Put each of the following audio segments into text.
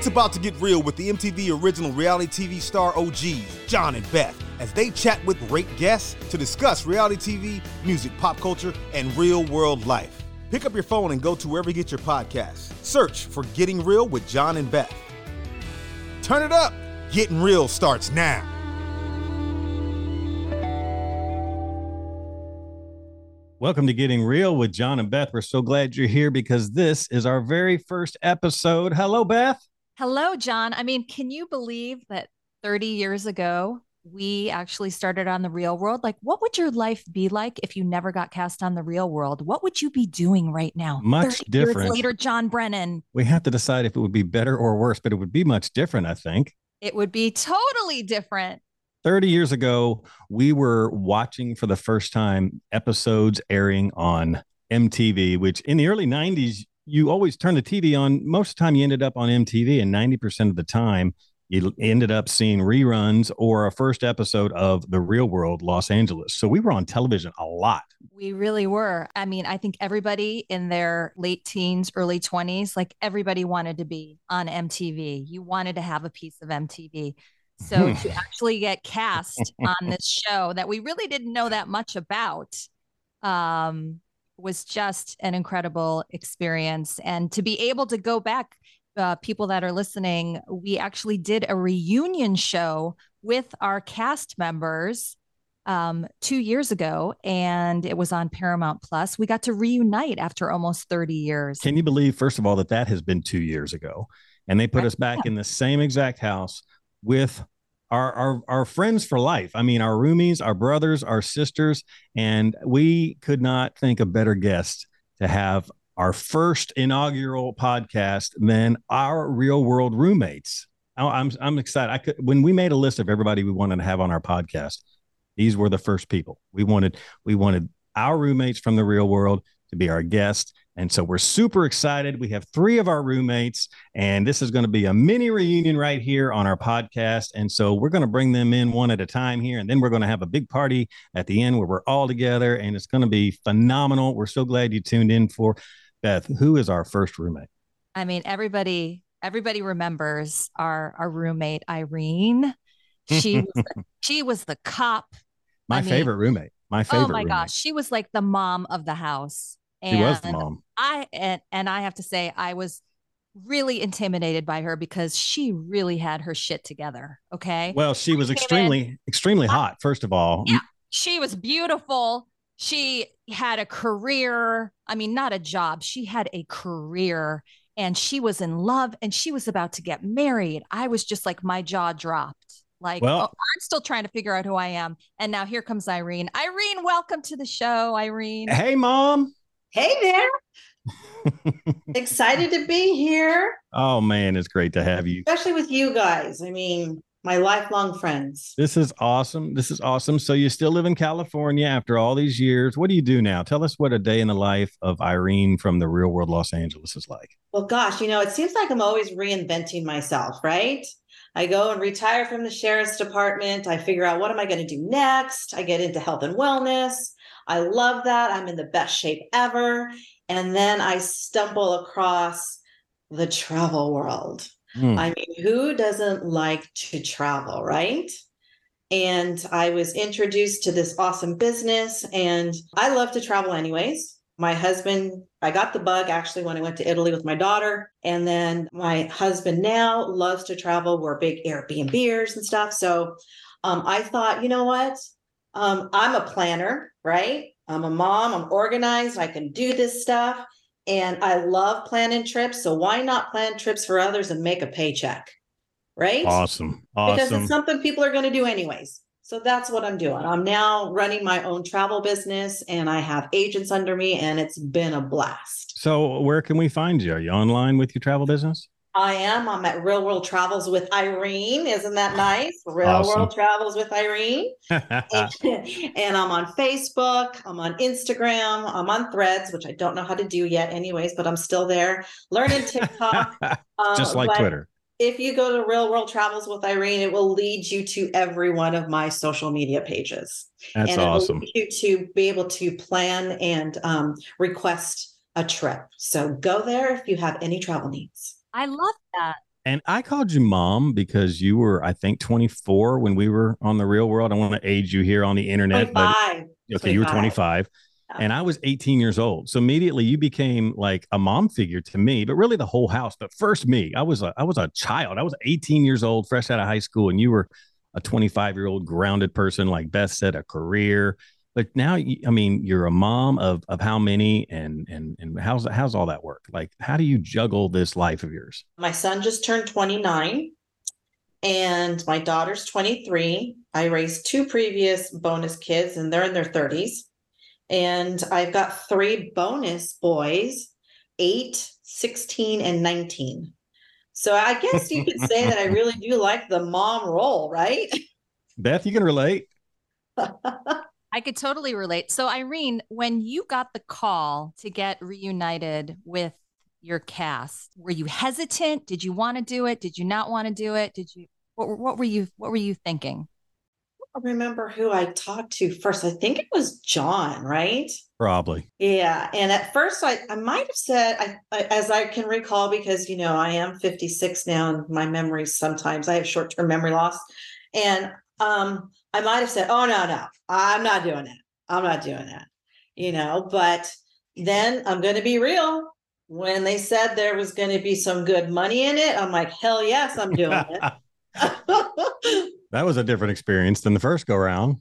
It's about to get real with the MTV original reality TV star OGs, Jon and Beth, as they chat with great guests to discuss reality TV, music, pop culture, and real world life. Pick up your phone and go to wherever you get your podcasts. Search for Getting Real with Jon and Beth. Turn it up! Getting Real starts now. Welcome to Getting Real with Jon and Beth. We're so glad you're here because this is our very first episode. Hello, Beth. Hello, Jon. I mean, can you believe that 30 years ago, we actually started on the real world? Like, what would your life be like if you never got cast on the real world? What would you be doing right now? Much different. Later, Jon Brennan. We have to decide if it would be better or worse, but it would be much different, I think. It would be totally different. 30 years ago, we were watching for the first time episodes airing on MTV, which in the early 90s, you always turn the TV on. Most of the time, you ended up on MTV, and 90% of the time, you ended up seeing reruns or a first episode of The Real World Los Angeles. So we were on television a lot. We really were. I mean, I think everybody in their late teens, early 20s, like everybody wanted to be on MTV. You wanted to have a piece of MTV. So to actually get cast on this show that we really didn't know that much about um, was just an incredible experience. And to be able to go back, uh, people that are listening, we actually did a reunion show with our cast members um, two years ago, and it was on Paramount Plus. We got to reunite after almost 30 years. Can you believe, first of all, that that has been two years ago? And they put us back in the same exact house with our, our our friends for life. I mean, our roomies, our brothers, our sisters, and we could not think of better guests to have our first inaugural podcast than our real world roommates. I'm I'm excited. I could when we made a list of everybody we wanted to have on our podcast. These were the first people we wanted. We wanted our roommates from the real world to be our guest. And so we're super excited. We have three of our roommates, and this is going to be a mini reunion right here on our podcast. And so we're going to bring them in one at a time here, and then we're going to have a big party at the end where we're all together, and it's going to be phenomenal. We're so glad you tuned in for Beth. Who is our first roommate? I mean, everybody, everybody remembers our our roommate Irene. She was the, she was the cop. My I mean, favorite roommate. My oh favorite. Oh my roommate. gosh, she was like the mom of the house. She was the mom. I and, and I have to say I was really intimidated by her because she really had her shit together. Okay. Well, she was extremely, extremely hot. First of all, Yeah. She was beautiful. She had a career. I mean, not a job. She had a career and she was in love and she was about to get married. I was just like, my jaw dropped. Like, Well- oh, I'm still trying to figure out who I am. And now here comes Irene. Irene, welcome to the show, Irene. hey, mom. Hey there. Excited to be here, Oh man, it's great to have you. especially with you guys. I mean, my lifelong friends. This is awesome. This is awesome. So you still live in California after all these years. What do you do now? Tell us what a day in the life of Irene from the real world Los Angeles is like. Well, gosh, you know, it seems like I'm always reinventing myself, right? I go and retire from the sheriff's department. I figure out what am I going to do next? I get into health and wellness. I love that. I'm in the best shape ever. And then I stumble across the travel world. Hmm. I mean, who doesn't like to travel, right? And I was introduced to this awesome business, and I love to travel anyways. My husband, I got the bug actually when I went to Italy with my daughter. And then my husband now loves to travel. We're big Airbnbers and stuff. So um, I thought, you know what? Um, I'm a planner, right? I'm a mom, I'm organized, I can do this stuff. And I love planning trips. So why not plan trips for others and make a paycheck? Right? Awesome. Awesome. Because it's something people are going to do anyways. So that's what I'm doing. I'm now running my own travel business and I have agents under me and it's been a blast. So where can we find you? Are you online with your travel business? I am. I'm at Real World Travels with Irene. Isn't that nice? Real Awesome. World Travels with Irene. and I'm on Facebook, I'm on Instagram, I'm on Threads, which I don't know how to do yet, anyways, but I'm still there learning TikTok. Uh, Just like Twitter. If you go to Real World Travels with Irene, it will lead you to every one of my social media pages. That's and awesome. you to be able to plan and um, request a trip. So go there if you have any travel needs. I love that. And I called you mom because you were, I think, 24 when we were on the real world. I want to age you here on the internet. 25. But, okay, you were 25 and I was 18 years old. So immediately you became like a mom figure to me, but really the whole house. But first me, I was a I was a child. I was 18 years old, fresh out of high school, and you were a 25 year old grounded person, like Beth said, a career. But now, I mean, you're a mom of of how many, and and and how's how's all that work? Like, how do you juggle this life of yours? My son just turned 29, and my daughter's 23. I raised two previous bonus kids, and they're in their 30s. And I've got three bonus boys, eight, 16, and 19. So I guess you could say that I really do like the mom role, right? Beth, you can relate. I could totally relate. So, Irene, when you got the call to get reunited with your cast, were you hesitant? Did you want to do it? Did you not want to do it? Did you? What, what were you? What were you thinking? I remember who I talked to first. I think it was Jon, right? Probably. Yeah. And at first, I, I might have said, I, I, as I can recall, because, you know, I am 56 now and my memory sometimes I have short term memory loss. And um, I might have said, oh, no, no, I'm not doing that. I'm not doing that, you know, but then I'm going to be real. When they said there was going to be some good money in it, I'm like, hell yes, I'm doing it. that was a different experience than the first go round.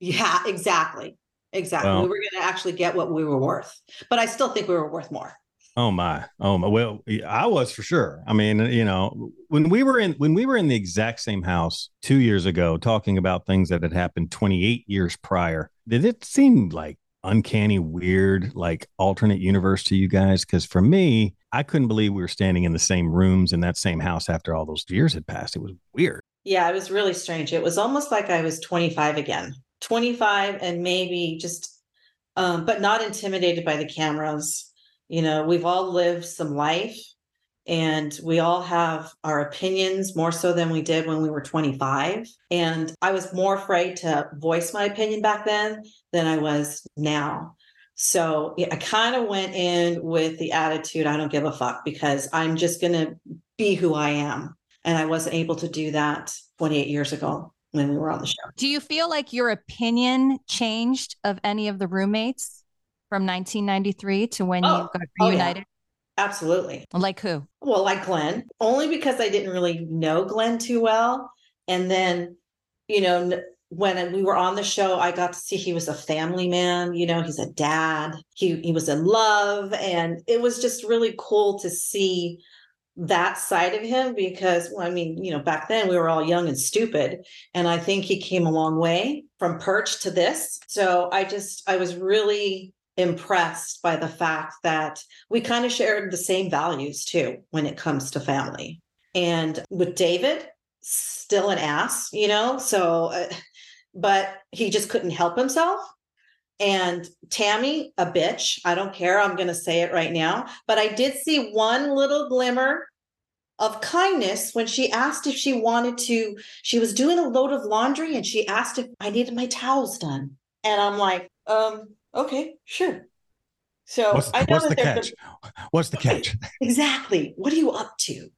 Yeah, exactly. Exactly. Well, we were going to actually get what we were worth, but I still think we were worth more. Oh my. Oh my. Well, I was for sure. I mean, you know, when we were in when we were in the exact same house 2 years ago talking about things that had happened 28 years prior, did it seem like uncanny weird like alternate universe to you guys cuz for me, I couldn't believe we were standing in the same rooms in that same house after all those years had passed. It was weird. Yeah, it was really strange. It was almost like I was 25 again. 25 and maybe just um, but not intimidated by the cameras you know we've all lived some life and we all have our opinions more so than we did when we were 25 and i was more afraid to voice my opinion back then than i was now. So yeah, i kind of went in with the attitude i don't give a fuck because i'm just going to be who i am. And i wasn't able to do that 28 years ago when we were on the show. Do you feel like your opinion changed of any of the roommates from 1993 to when oh, you got reunited? Oh yeah. Absolutely. Like who? Well, like Glen, only because I didn't really know Glen too well. And then, you know, when we were on the show, I got to see he was a family man. You know, he's a dad. He he was in love, and it was just really cool to see that side of him because well, I mean, you know, back then we were all young and stupid. And I think he came a long way from perch to this. So I just, I was really impressed by the fact that we kind of shared the same values too when it comes to family. And with David, still an ass, you know, so, uh, but he just couldn't help himself. And Tammy, a bitch. I don't care. I'm going to say it right now. But I did see one little glimmer of kindness when she asked if she wanted to. She was doing a load of laundry and she asked if I needed my towels done. And I'm like, um, okay, sure. So what's, I know what's the catch? A, what's the catch? exactly. What are you up to?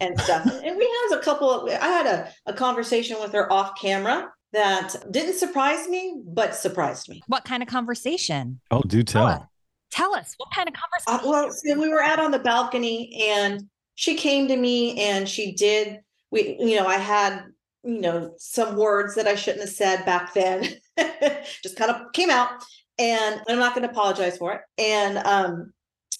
And stuff. and we had a couple of, I had a, a conversation with her off camera that didn't surprise me, but surprised me. What kind of conversation? Oh, do tell. Tell us, tell us what kind of conversation? Uh, well, so we were out on the balcony and she came to me and she did, we, you know, I had, you know, some words that I shouldn't have said back then, just kind of came out and I'm not going to apologize for it. And um,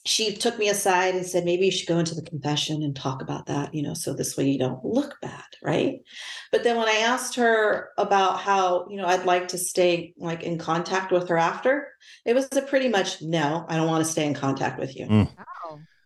she took me aside and said, maybe you should go into the confession and talk about that, you know, so this way you don't look bad. Right. But then when I asked her about how, you know, I'd like to stay like in contact with her after, it was a pretty much no, I don't want to stay in contact with you. Mm.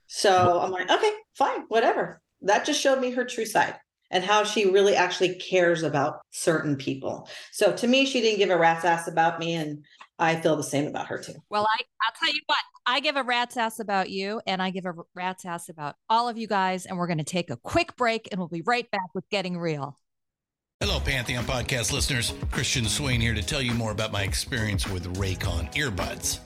So I'm like, okay, fine, whatever. That just showed me her true side and how she really actually cares about certain people. So to me, she didn't give a rat's ass about me. And I feel the same about her too. Well, I, I'll tell you what, I give a rat's ass about you and I give a rat's ass about all of you guys. And we're going to take a quick break and we'll be right back with Getting Real. Hello, Pantheon podcast listeners. Christian Swain here to tell you more about my experience with Raycon earbuds.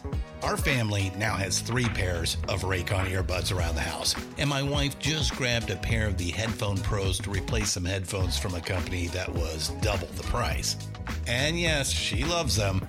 Our family now has three pairs of Raycon earbuds around the house, and my wife just grabbed a pair of the Headphone Pros to replace some headphones from a company that was double the price. And yes, she loves them.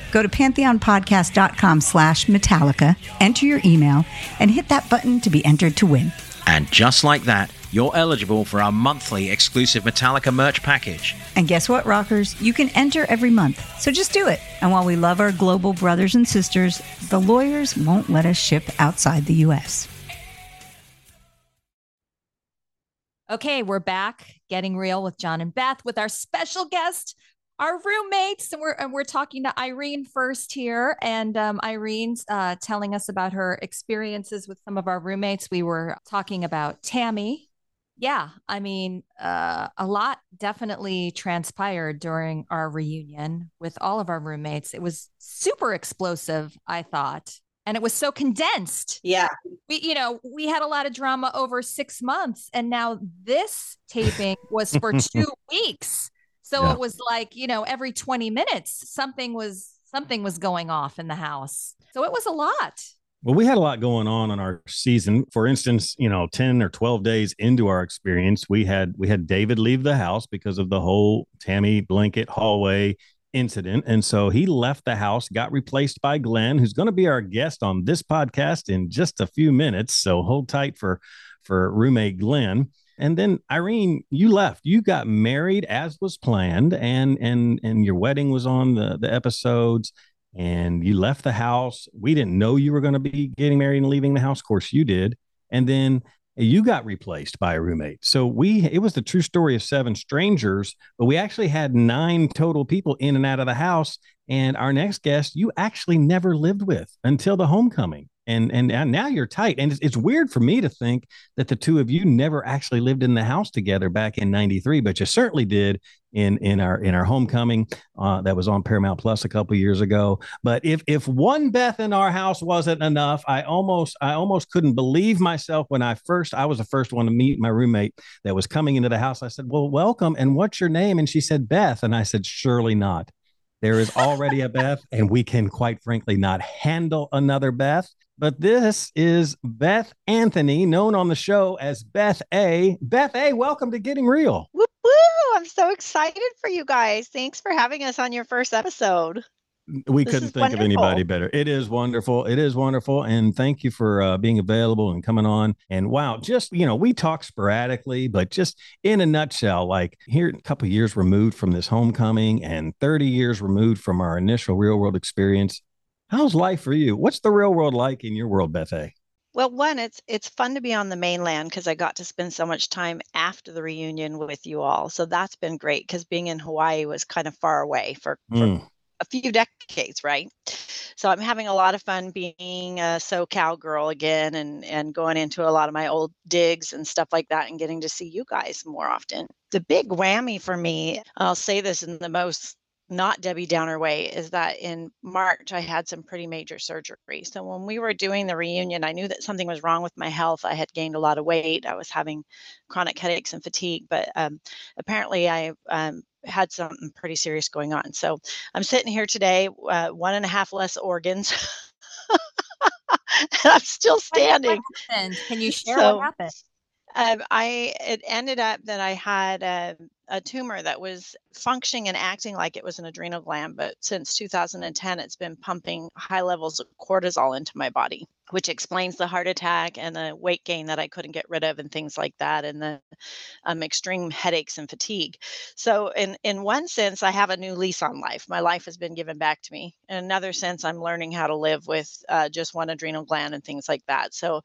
Go to pantheonpodcast.com slash Metallica, enter your email, and hit that button to be entered to win. And just like that, you're eligible for our monthly exclusive Metallica merch package. And guess what, rockers? You can enter every month. So just do it. And while we love our global brothers and sisters, the lawyers won't let us ship outside the U.S. Okay, we're back getting real with Jon and Beth with our special guest, our roommates, and we're and we're talking to Irene first here, and um, Irene's uh, telling us about her experiences with some of our roommates. We were talking about Tammy. Yeah, I mean, uh, a lot definitely transpired during our reunion with all of our roommates. It was super explosive, I thought and it was so condensed. Yeah. We, you know, we had a lot of drama over six months, and now this taping was for two weeks. So yeah. it was like, you know, every 20 minutes, something was something was going off in the house. So it was a lot. Well, we had a lot going on in our season. For instance, you know, 10 or 12 days into our experience, we had we had David leave the house because of the whole Tammy blanket hallway incident. And so he left the house, got replaced by Glen, who's going to be our guest on this podcast in just a few minutes. So hold tight for for roommate Glen. And then Irene, you left. You got married as was planned, and and and your wedding was on the the episodes. And you left the house. We didn't know you were going to be getting married and leaving the house. Of course, you did. And then eh, you got replaced by a roommate. So we it was the true story of seven strangers, but we actually had nine total people in and out of the house. And our next guest, you actually never lived with until the homecoming and and, now you're tight. And it's, it's, weird for me to think that the two of you never actually lived in the house together back in 93 but you certainly did in in our in our homecoming uh, that was on paramount plus a couple years ago. But if if one beth in our house wasn't enough i almost i almost couldn't believe myself when i first i was the first one to meet my roommate that was coming into the house. I said well welcome and what's your name? And she said beth. And i said surely not there is already a Beth, and we can quite frankly not handle another Beth. But this is Beth Anthony, known on the show as Beth A. Beth A, welcome to Getting Real. Woo! I'm so excited for you guys. Thanks for having us on your first episode. We this couldn't think wonderful. of anybody better. It is wonderful. It is wonderful. And thank you for uh, being available and coming on. And wow, just, you know, we talk sporadically, but just in a nutshell, like here, a couple years removed from this homecoming and 30 years removed from our initial real world experience, How's life for you? What's the real world like in your world, Beth A? Well, one, it's it's fun to be on the mainland because I got to spend so much time after the reunion with you all. So that's been great because being in Hawaii was kind of far away for, for Mm. A few decades, right? So I'm having a lot of fun being a SoCal girl again and and going into a lot of my old digs and stuff like that and getting to see you guys more often. The big whammy for me, I'll say this in the most not Debbie Downer way, is that in March I had some pretty major surgery. So when we were doing the reunion, I knew that something was wrong with my health. I had gained a lot of weight. I was having chronic headaches and fatigue, but um, apparently I um, had something pretty serious going on. So I'm sitting here today, uh, one and a half less organs. and I'm still standing. Can you share So- what happened? Um, I it ended up that I had a, a tumor that was functioning and acting like it was an adrenal gland, but since 2010, it's been pumping high levels of cortisol into my body, which explains the heart attack and the weight gain that I couldn't get rid of and things like that, and the um, extreme headaches and fatigue. So, in in one sense, I have a new lease on life. My life has been given back to me. In another sense, I'm learning how to live with uh, just one adrenal gland and things like that. So,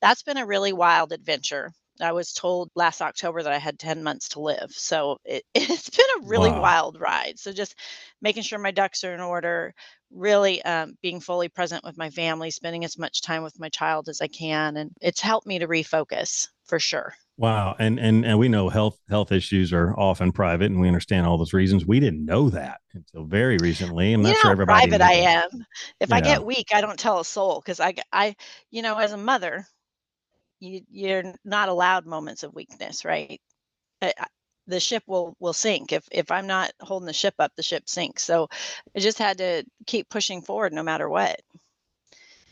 that's been a really wild adventure. I was told last October that I had 10 months to live. So it, it's been a really Wow. wild ride. So just making sure my ducks are in order, really um, being fully present with my family, spending as much time with my child as I can. And it's helped me to refocus for sure. Wow. And and and we know health health issues are often private and we understand all those reasons. We didn't know that until very recently. I'm you not sure everybody private I am. If I get weak, I don't tell a soul because I I you know, as a mother, you, you're not allowed moments of weakness, right? I- the ship will will sink if if I'm not holding the ship up, the ship sinks. So I just had to keep pushing forward no matter what.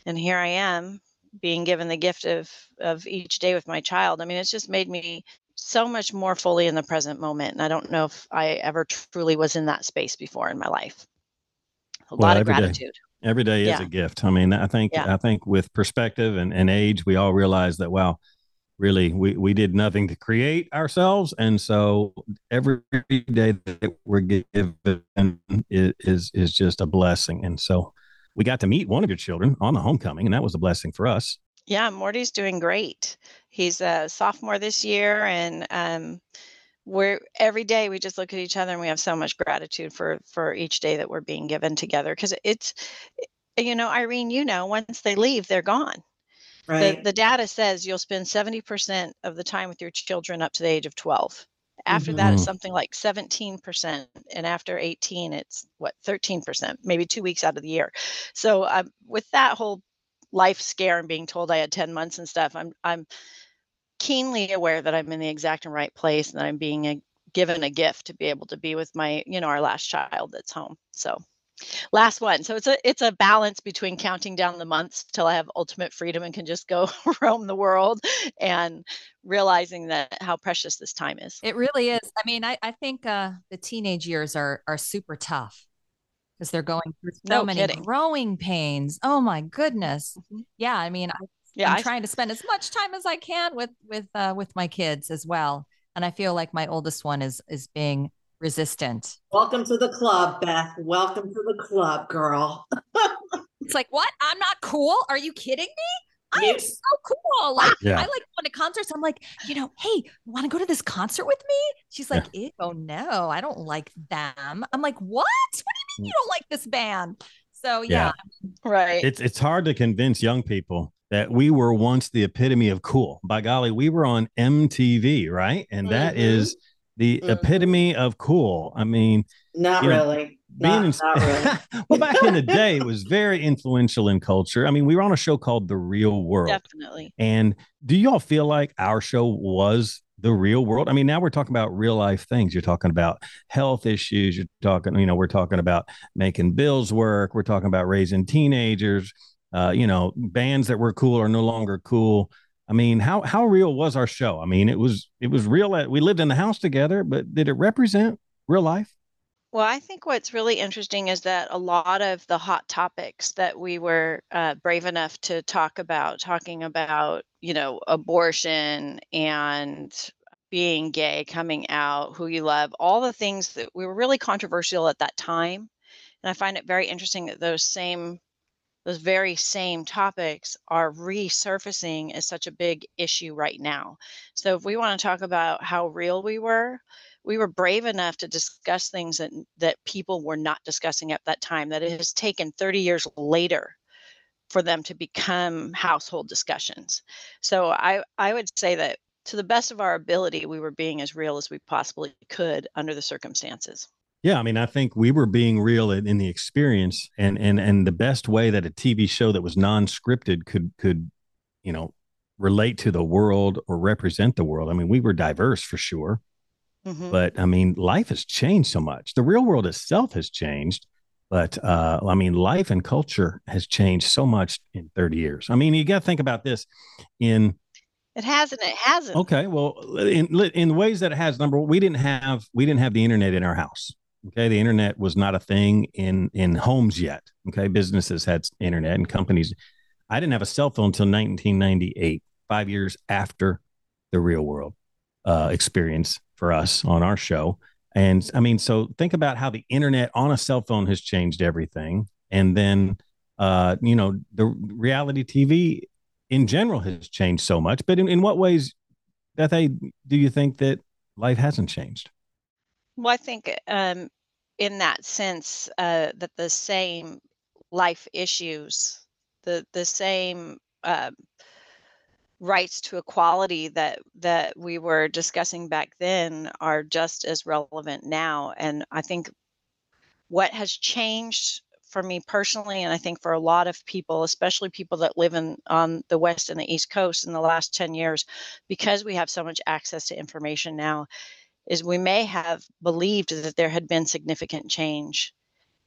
And here I am being given the gift of of each day with my child. I mean, it's just made me so much more fully in the present moment. And I don't know if I ever truly was in that space before in my life. A Well, lot of every day. gratitude. Every day is Yeah. a gift. I mean, I think Yeah. I think with perspective and, and age, we all realize that wow, really we, we did nothing to create ourselves. And so every day that we're given is, is just a blessing. And so we got to meet one of your children on the homecoming, and that was a blessing for us. Yeah, Morty's doing great. He's a sophomore this year, and um, we're every day we just look at each other and we have so much gratitude for for each day that we're being given together. Because it's, you know, Irene, you know, once they leave, they're gone. The Right. the data says you'll spend seventy percent of the time with your children up to the age of twelve. After that, it's Mhm. something like seventeen percent, and after eighteen, it's what thirteen percent, maybe two weeks out of the year. So um, with that whole life scare and being told I had 10 months and stuff, I'm I'm keenly aware that I'm in the exact and right place and that I'm being a, given a gift to be able to be with my, you know, our last child that's home. So last one. So it's a it's a balance between counting down the months till I have ultimate freedom and can just go roam the world and realizing that how precious this time is. It really is. I mean, I, I think uh, the teenage years are are super tough because they're going through so No many kidding. growing pains. Oh my goodness. Mhm. Yeah, I mean, I, Yeah, I'm I- trying to spend as much time as I can with with uh, with my kids as well. And I feel like my oldest one is is being resistant. Welcome to the club, Beth. Welcome to the club, girl. It's like, what? I'm not cool. Are you kidding me? I am so cool. Like Yeah. I like going to concerts. I'm like, you know, hey, want to go to this concert with me? She's Yeah. like, ew, oh no, I don't like them. I'm like, what? What do you mean you don't like this band? So yeah, right. It's it's hard to convince young people that we were once the epitome of cool. By golly, we were on MTV, right? And that Mhm. is the Mhm. epitome of cool. I mean, Not You know, really. being Not, in, not really. well, back in the day, it was very influential in culture. I mean, we were on a show called The Real World. Definitely. And do y'all feel like our show was the real world? I mean, now we're talking about real life things. You're talking about health issues. You're talking, you know, we're talking about making bills work. We're talking about raising teenagers. Uh, you know, bands that were cool are no longer cool. I mean, how how real was our show? I mean, it was it was real. We lived in the house together, but did it represent real life? Well, I think what's really interesting is that a lot of the hot topics that we were uh, brave enough to talk about, talking about, you know, abortion and being gay, coming out, who you love, all the things that we were really controversial at that time. And I find it very interesting that those same those very same topics are resurfacing as such a big issue right now. So if we want to talk about how real we were, we were brave enough to discuss things that that people were not discussing at that time that it has taken 30 years later for them to become household discussions. So I I would say that to the best of our ability we were being as real as we possibly could under the circumstances. Yeah, I mean, I think we were being real in, in the experience, and and and the best way that a TV show that was non-scripted could could, you know, relate to the world or represent the world. I mean, we were diverse for sure, mm-hmm. but I mean, life has changed so much. The real world itself has changed, but uh, I mean, life and culture has changed so much in thirty years. I mean, you got to think about this in it hasn't. It hasn't. Okay. Well, in in ways that it has. Number one, we didn't have we didn't have the internet in our house. Okay, the internet was not a thing in in homes yet. Okay, businesses had internet and companies. I didn't have a cell phone until 1998, five years after the real world uh, experience for us on our show. And I mean, so think about how the internet on a cell phone has changed everything, and then uh, you know the reality TV in general has changed so much. But in, in what ways, Beth, do you think that life hasn't changed? Well, I think um, in that sense uh, that the same life issues, the the same uh, rights to equality that that we were discussing back then are just as relevant now. And I think what has changed for me personally, and I think for a lot of people, especially people that live in on the west and the east coast in the last 10 years, because we have so much access to information now, is we may have believed that there had been significant change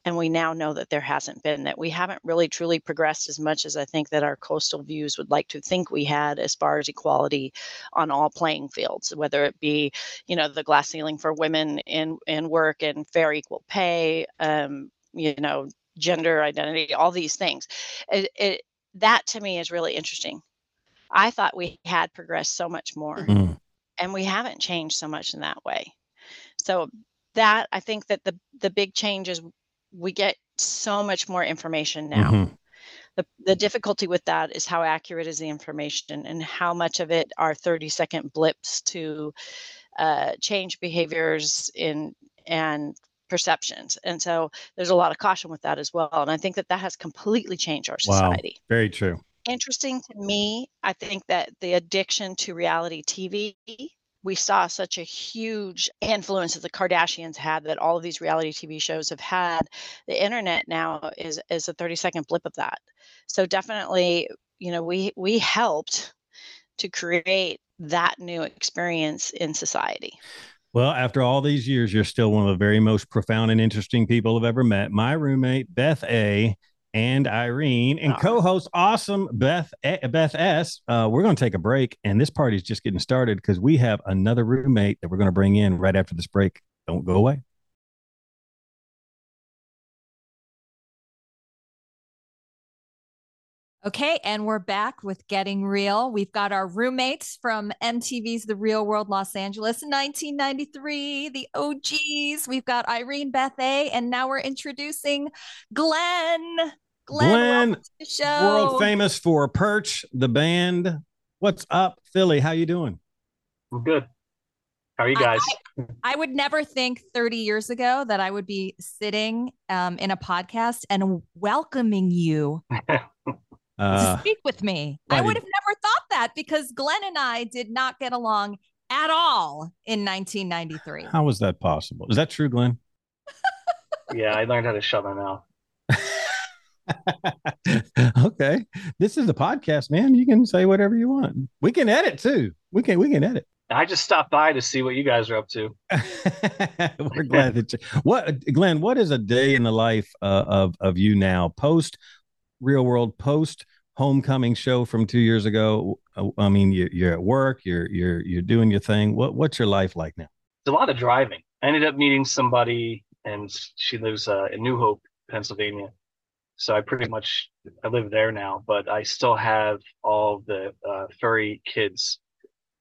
and we now know that there hasn't been that we haven't really truly progressed as much as i think that our coastal views would like to think we had as far as equality on all playing fields whether it be you know the glass ceiling for women in in work and fair equal pay um, you know gender identity all these things. It, it, that to me is really interesting. I thought we had progressed so much more. Mm and we haven't changed so much in that way. So that i think that the the big change is we get so much more information now. Mm-hmm. the, the difficulty with that is how accurate is the information and how much of it are 30 second blips to uh, change behaviors in and perceptions. And so there's a lot of caution with that as well and i think that that has completely changed our society. Wow. very true interesting to me. I think that the addiction to reality TV, we saw such a huge influence that the Kardashians had that all of these reality TV shows have had. The internet now is is a 30 second blip of that. So definitely, you know, we we helped to create that new experience in society. Well, after all these years, you're still one of the very most profound and interesting people I've ever met. My roommate, Beth A and Irene and co-host awesome Beth Beth S. Uh, we're going to take a break, and this party's just getting started because we have another roommate that we're going to bring in right after this break. Don't go away. Okay, and we're back with Getting Real. We've got our roommates from MTV's The Real World Los Angeles in 1993, the OGs. We've got Irene Beth A, and now we're introducing Glen. Glen, Glen world famous for Perch, the band. What's up, Philly? How you doing? I'm good. How are you guys? I, I, would never think 30 years ago that I would be sitting um, in a podcast and welcoming you uh, speak with me. I would have never thought that because Glen and I did not get along at all in 1993. How was that possible? Is that true, Glen? yeah, I learned how to shut my mouth. okay, this is the podcast, man. You can say whatever you want. We can edit too. We can we can edit. I just stopped by to see what you guys are up to. We're glad that you. What, Glen? What is a day in the life uh, of of you now, post real world post homecoming show from two years ago. I mean you're, you're at work you're you're you're doing your thing. What what's your life like now? It's a lot of driving. I ended up meeting somebody and she lives uh, in new hope pennsylvania. So i pretty much i live there now but i still have all the uh, furry kids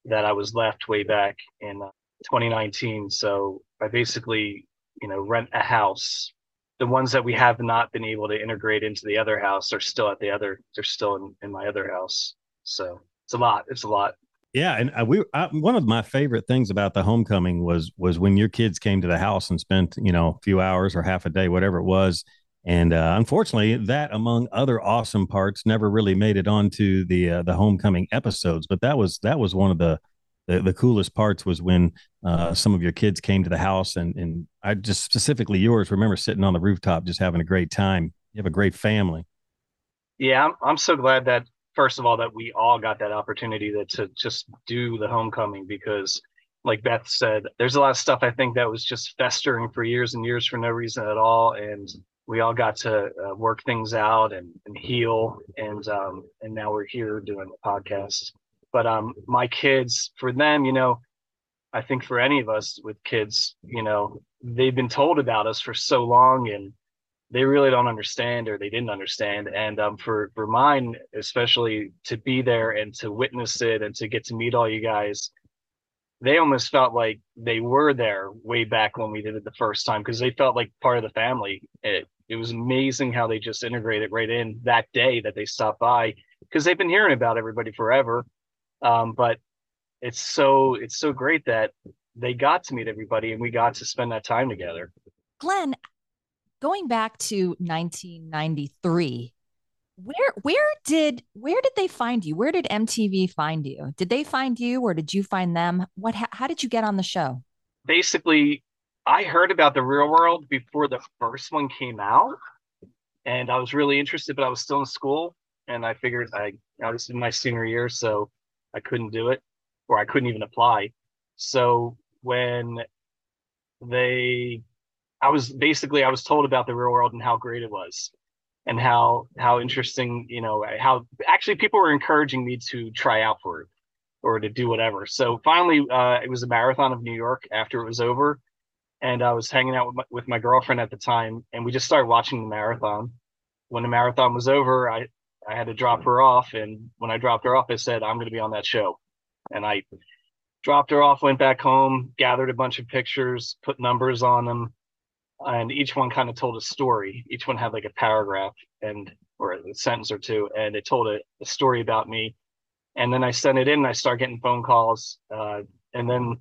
that i was left way back in uh, 2019 so i basically you know rent a house the ones that we have not been able to integrate into the other house are still at the other. They're still in, in my other house. So it's a lot. It's a lot. Yeah, and uh, we I, one of my favorite things about the homecoming was was when your kids came to the house and spent you know a few hours or half a day, whatever it was. And uh, unfortunately, that among other awesome parts never really made it onto the uh, the homecoming episodes. But that was that was one of the the, the coolest parts was when uh, some of your kids came to the house and and I just specifically yours. Remember sitting on the rooftop just having a great time. You have a great family. Yeah, I'm I'm so glad that first of all that we all got that opportunity to, to just do the homecoming because like beth said there's a lot of stuff i think that was just festering for years and years for no reason at all and we all got to uh, work things out and, and heal and um, and now we're here doing the podcast but um my kids for them you know i think for any of us with kids you know they've been told about us for so long and they really don't understand or they didn't understand. And um, for for mine especially to be there and to witness it and to get to meet all you guys they almost felt like they were there way back when we did it the first time because they felt like part of the family. It, it was amazing how they just integrated right in that day that they stopped by because they've been hearing about everybody forever um, but it's so it's so great that they got to meet everybody and we got to spend that time together. Glen, going back to 1993 where where did where did they find you? Where did mtv find you? Did they find you or did you find them? What how did you get on the show? Basically i heard about the real world before the first one came out and i was really interested but i was still in school and i figured i know, this is my senior year so i couldn't do it or i couldn't even apply so when they I was basically I was told about the real world and how great it was and how how interesting, you know, how actually people were encouraging me to try out for it or to do whatever. So finally uh, it was a marathon of New York after it was over and I was hanging out with my, with my girlfriend at the time and we just started watching the marathon. When the marathon was over, I I had to drop her off and when I dropped her off I said I'm going to be on that show. And I dropped her off, went back home, gathered a bunch of pictures, put numbers on them and each one kind of told a story. Each one had like a paragraph and or a sentence or two, and it told a, a story about me. And then I sent it in, and I started getting phone calls. Uh, and then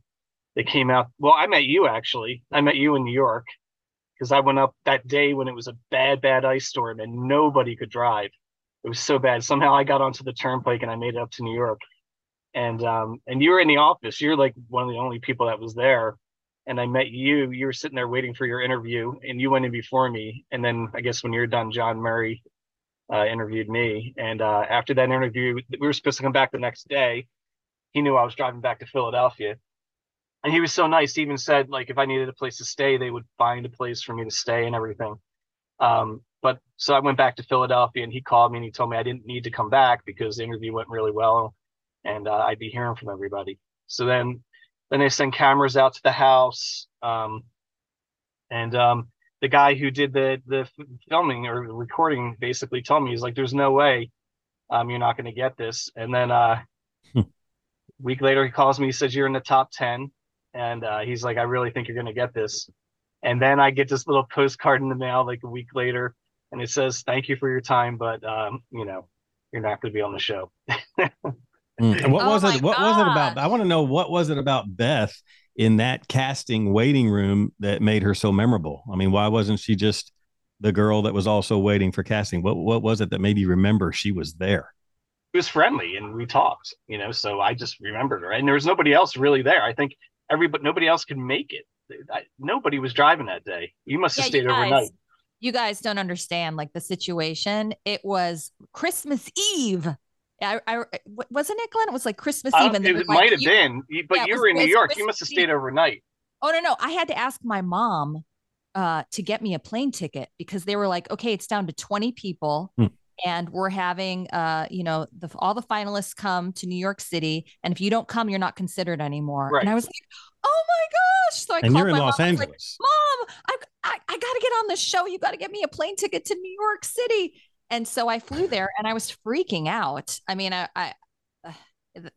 they came out. Well, I met you actually. I met you in New York because I went up that day when it was a bad, bad ice storm and nobody could drive. It was so bad. Somehow I got onto the turnpike and I made it up to New York. And um, and you were in the office. You're like one of the only people that was there and I met you. You were sitting there waiting for your interview, and you went in before me. And then I guess when you're done, Jon Murray uh, interviewed me. And uh, after that interview, we were supposed to come back the next day. He knew I was driving back to Philadelphia, and he was so nice. He even said like if I needed a place to stay, they would find a place for me to stay and everything. Um, but so I went back to Philadelphia, and he called me and he told me I didn't need to come back because the interview went really well, and uh, I'd be hearing from everybody. So then then they send cameras out to the house. Um, and um, the guy who did the the filming or recording basically told me he's like, "There's no way um, you're not going to get this." And then uh, a week later, he calls me. He says, "You're in the top 10. and uh, he's like, "I really think you're going to get this." And then I get this little postcard in the mail like a week later, and it says, "Thank you for your time, but um, you know, you're not going to be on the show." Mm. And what oh was it? What was it about? I want to know what was it about Beth in that casting waiting room that made her so memorable? I mean, why wasn't she just the girl that was also waiting for casting? What what was it that made you remember she was there? She was friendly and we talked, you know, so I just remembered her. And there was nobody else really there. I think everybody nobody else could make it. I, nobody was driving that day. You must have yeah, stayed overnight. You guys don't understand like the situation. It was Christmas Eve I, I wasn't it Glen? It was like Christmas Eve. And it might have been, but yeah, you were in New York. Christmas you must have stayed overnight. Oh no, no! I had to ask my mom uh, to get me a plane ticket because they were like, "Okay, it's down to twenty people, hmm. and we're having, uh, you know, the, all the finalists come to New York City, and if you don't come, you're not considered anymore." Right. And I was like, "Oh my gosh!" So I and called you're in my Los mom, Angeles. Like, Mom, I, I, I got to get on the show. You got to get me a plane ticket to New York City. And so I flew there and I was freaking out. I mean, I, I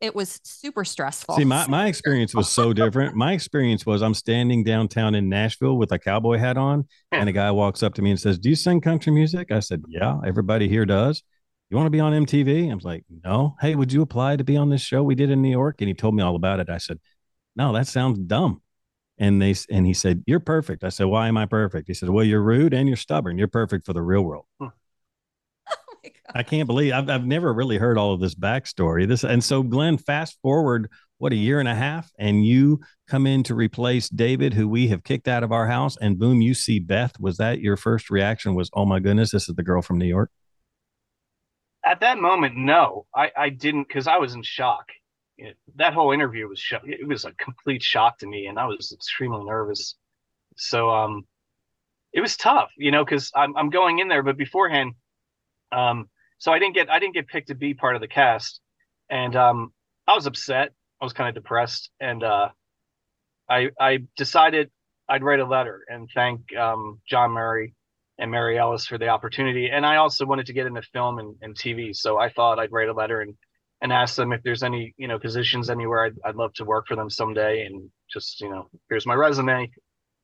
it was super stressful. See, my, my experience was so different. My experience was I'm standing downtown in Nashville with a cowboy hat on, and a guy walks up to me and says, Do you sing country music? I said, Yeah, everybody here does. You want to be on MTV? I was like, No. Hey, would you apply to be on this show we did in New York? And he told me all about it. I said, No, that sounds dumb. And they and he said, You're perfect. I said, Why am I perfect? He said, Well, you're rude and you're stubborn. You're perfect for the real world. Hmm. Oh I can't believe I've I've never really heard all of this backstory. This and so Glen, fast forward what a year and a half, and you come in to replace David, who we have kicked out of our house, and boom, you see Beth. Was that your first reaction? Was oh my goodness, this is the girl from New York? At that moment, no, I I didn't because I was in shock. It, that whole interview was it was a complete shock to me, and I was extremely nervous. So um, it was tough, you know, because I'm I'm going in there, but beforehand, um, so I didn't get I didn't get picked to be part of the cast, and um, I was upset. I was kind of depressed, and uh, I I decided I'd write a letter and thank um, Jon Murray and Mary Ellis for the opportunity. And I also wanted to get into film and, and TV, so I thought I'd write a letter and and ask them if there's any you know positions anywhere I'd, I'd love to work for them someday. And just you know, here's my resume.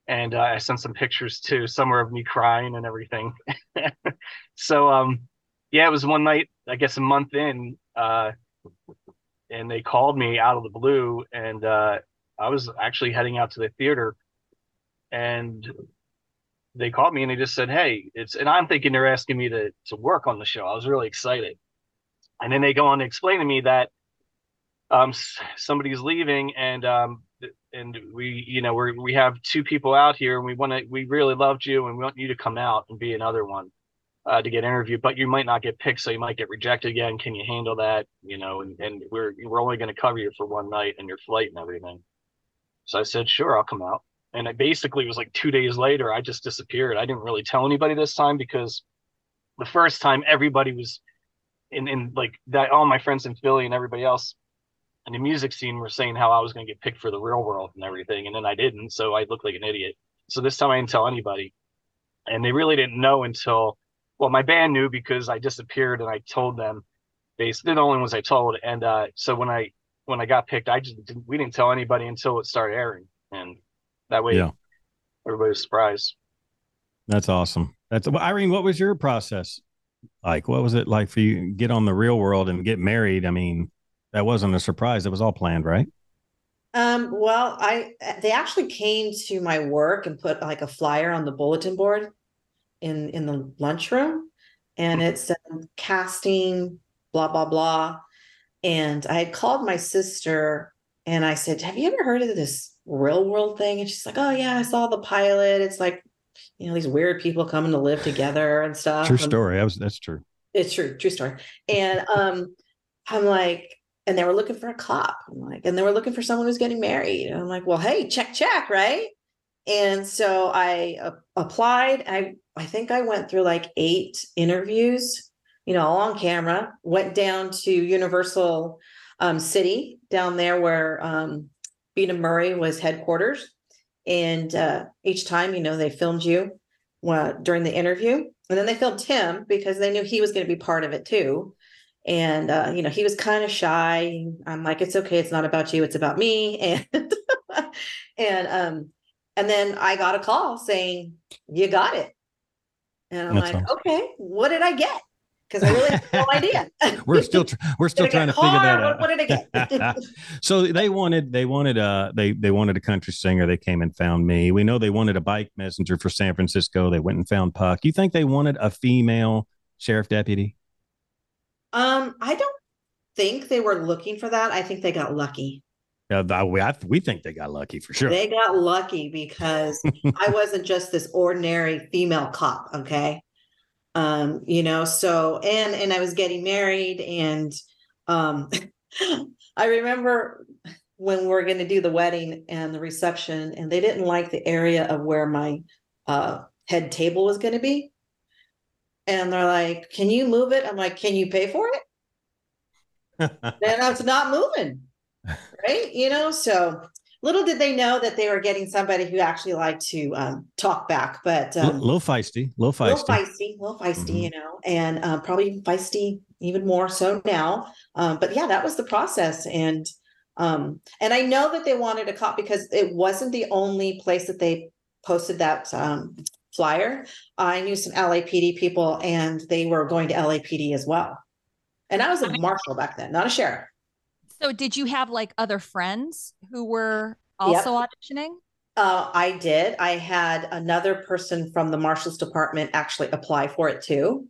And uh, I sent some pictures too, somewhere of me crying and everything. so um, yeah, it was one night, I guess a month in, uh, and they called me out of the blue, and uh, I was actually heading out to the theater, and they called me and they just said, "Hey, it's," and I'm thinking they're asking me to to work on the show. I was really excited, and then they go on to explain to me that um somebody's leaving and um and we you know we we have two people out here and we want to we really loved you and we want you to come out and be another one uh, to get interviewed, but you might not get picked, so you might get rejected again. Can you handle that? You know, and, and we're we're only going to cover you for one night and your flight and everything. So I said, sure, I'll come out. And it basically was like two days later, I just disappeared. I didn't really tell anybody this time because the first time everybody was in in like that all my friends in Philly and everybody else in the music scene were saying how I was going to get picked for the real world and everything, and then I didn't, so I looked like an idiot. So this time I didn't tell anybody, and they really didn't know until well, my band knew because I disappeared and I told them. They they're the only ones I told, and uh, so when I when I got picked, I just didn't, we didn't tell anybody until it started airing, and that way yeah. everybody was surprised. That's awesome. That's Irene. What was your process like? What was it like for you get on the real world and get married? I mean, that wasn't a surprise. It was all planned, right? Um, well, I they actually came to my work and put like a flyer on the bulletin board in in the lunchroom and it said casting blah blah blah and i had called my sister and i said have you ever heard of this real world thing and she's like oh yeah i saw the pilot it's like you know these weird people coming to live together and stuff. True story. Was, that's true. It's true. True story. And um i'm like and they were looking for a cop. I'm like and they were looking for someone who's getting married. And i'm like well hey check check right? And so I uh, applied. I I think I went through like eight interviews, you know, all on camera. Went down to Universal um, City down there where um, Bunim/Murray was headquarters, and uh, each time, you know, they filmed you uh, during the interview, and then they filmed him because they knew he was going to be part of it too. And uh, you know, he was kind of shy. I'm like, it's okay. It's not about you. It's about me. And and um, and then I got a call saying, You got it. And I'm That's like, awesome. Okay, what did I get? Because I really have no idea. we're still tr- we're still trying to figure that out. What, did I get? so they wanted they wanted uh they they wanted a country singer. They came and found me. We know they wanted a bike messenger for San Francisco. They went and found Puck. You think they wanted a female sheriff deputy? Um, I don't think they were looking for that. I think they got lucky. Yeah, we I, we think they got lucky for sure. They got lucky because I wasn't just this ordinary female cop. Okay, um, you know. So and and I was getting married, and um, I remember when we were going to do the wedding and the reception, and they didn't like the area of where my uh, head table was going to be, and they're like, "Can you move it?" I'm like, "Can you pay for it?" and I was not moving right? You know, so little did they know that they were getting somebody who actually liked to um, talk back, but um, a little feisty, little feisty, little feisty, little feisty, mm-hmm. you know, and um, probably feisty even more so now. Um, but yeah, that was the process, and um, and I know that they wanted a cop because it wasn't the only place that they posted that um, flyer. I knew some LAPD people, and they were going to LAPD as well. And I was a marshal back then, not a sheriff. So, did you have like other friends who were also yep. auditioning? Uh, I did. I had another person from the marshal's department actually apply for it too.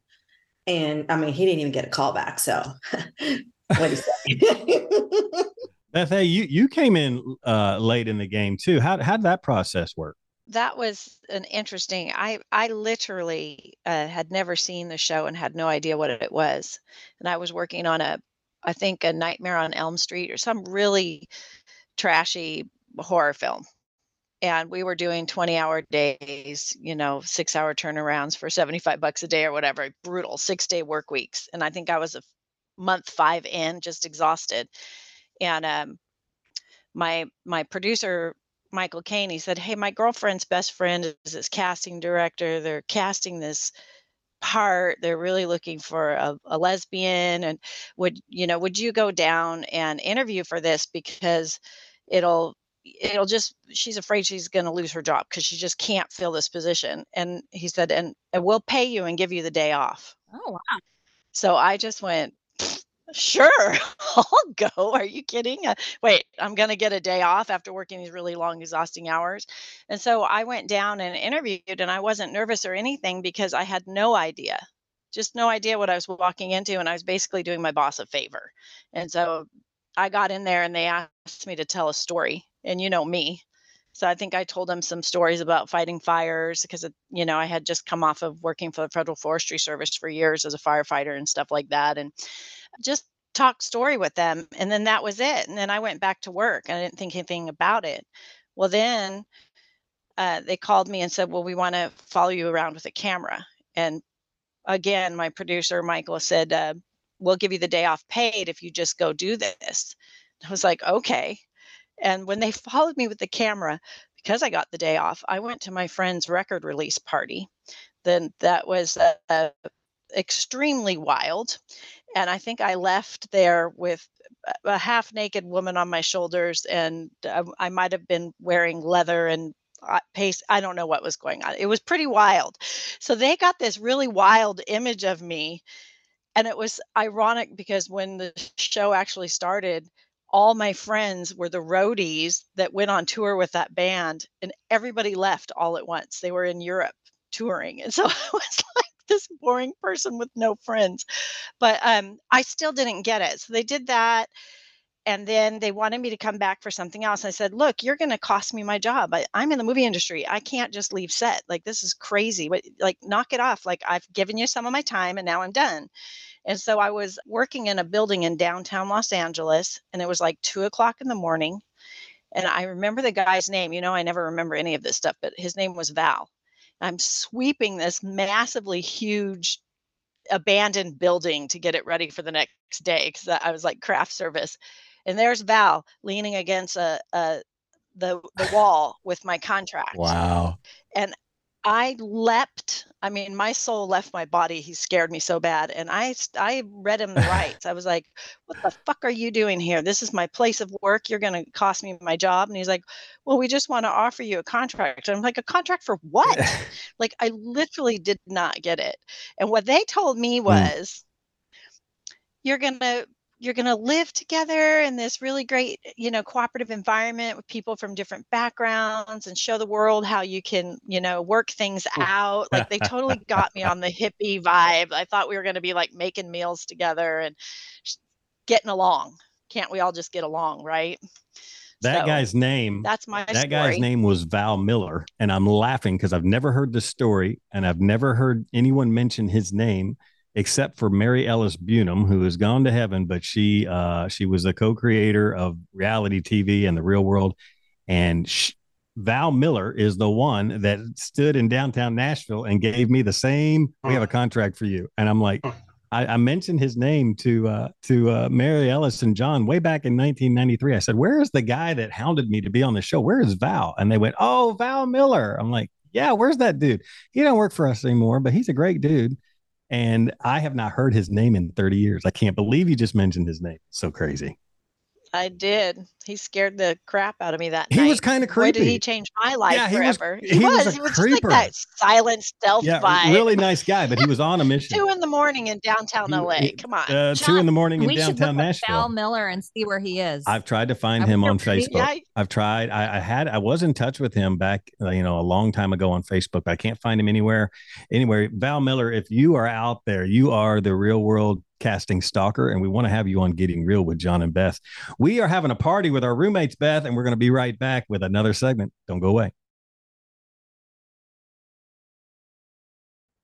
And I mean, he didn't even get a call back. So, what do you say? Beth, hey, you you came in uh, late in the game too. How how did that process work? That was an interesting. I I literally uh, had never seen the show and had no idea what it was, and I was working on a, I think a Nightmare on Elm Street or some really trashy horror film, and we were doing 20 hour days you know six hour turnarounds for 75 bucks a day or whatever brutal six day work weeks. And i think i was a month five in just exhausted. And um, my my producer Michael Kane, he said, "Hey, my girlfriend's best friend is this casting director. They're casting this part. They're really looking for a, a lesbian, and would you know? Would you go down and interview for this because it'll." it'll just she's afraid she's going to lose her job because she just can't fill this position and he said and, and we'll pay you and give you the day off oh wow so i just went Sure, I'll go. Are you kidding? Uh, wait, I'm going to get a day off after working these really long, exhausting hours. And so I went down and interviewed, and I wasn't nervous or anything because I had no idea, just no idea what I was walking into. And I was basically doing my boss a favor. And so I got in there and they asked me to tell a story. And you know me. So I think I told them some stories about fighting fires because, you know, I had just come off of working for the Federal Forestry Service for years as a firefighter and stuff like that. And just talk story with them and then that was it and then i went back to work and i didn't think anything about it. Well then uh, they called me and said well we want to follow you around with a camera and again my producer michael said uh, we'll give you the day off paid if you just go do this. I was like okay. And when they followed me with the camera because i got the day off i went to my friend's record release party. Then that was uh, extremely wild and I think I left there with a half naked woman on my shoulders, and I, I might have been wearing leather and uh, pace. I don't know what was going on. It was pretty wild. So they got this really wild image of me. And it was ironic because when the show actually started, all my friends were the roadies that went on tour with that band, and everybody left all at once. They were in Europe touring. And so I was like, this boring person with no friends. But um, I still didn't get it. So they did that. And then they wanted me to come back for something else. I said, Look, you're going to cost me my job. I, I'm in the movie industry. I can't just leave set. Like, this is crazy. But, like, knock it off. Like, I've given you some of my time and now I'm done. And so I was working in a building in downtown Los Angeles, and it was like two o'clock in the morning. And I remember the guy's name. You know, I never remember any of this stuff, but his name was Val. I'm sweeping this massively huge abandoned building to get it ready for the next day because I was like craft service. And there's Val leaning against a, a the the wall with my contract. Wow. And I leapt. I mean, my soul left my body. He scared me so bad, and I I read him the rights. I was like, "What the fuck are you doing here? This is my place of work. You're going to cost me my job." And he's like, "Well, we just want to offer you a contract." And I'm like, "A contract for what?" like, I literally did not get it. And what they told me hmm. was, mm. "You're going to you're going to live together in this really great you know cooperative environment with people from different backgrounds and show the world how you can you know work things out. Like they totally got me on the hippie vibe. I thought we were going to be like making meals together and getting along. Can't we all just get along right? That so, guy's name that's my that story. guy's name was val miller and i'm laughing because i've never heard this story and i've never heard anyone mention his name except for Mary Ellis Bunim, who has gone to heaven, but she uh, she was the co-creator of reality TV and the real world. And she, Val Miller is the one that stood in downtown Nashville and gave me the same. We have a contract for you, and I'm like, I, I mentioned his name to uh, to uh, Mary Ellis and Jon way back in 1993. I said, "Where is the guy that hounded me to be on the show? Where is Val?" And they went, "Oh, Val Miller." I'm like, "Yeah, where's that dude? He don't work for us anymore, but he's a great dude." And I have not heard his name in 30 years. I can't believe you just mentioned his name. so crazy. I did. He scared the crap out of me that he night. He was kind of creepy. Boy, did he change my life yeah, he forever? Was, he, he was. was. He was just like that silent stealth yeah, vibe. Really nice guy, but he was on a mission. two in the morning in downtown He- LA. he- Come on. Uh, Jon, two in the morning in we should downtown look up Val Miller and see where he is. I've tried to find I him on Facebook. Yeah. I've tried. I, I had. I was in touch with him back, uh, you know, a long time ago on Facebook. But I can't find him anywhere. Anywhere, Val Miller, if you are out there, you are the real world casting stalker, and we want to have you on Getting Real with Jon and Beth. We are having a party with our roommates, Beth, and we're going to be right back with another segment. Don't go away.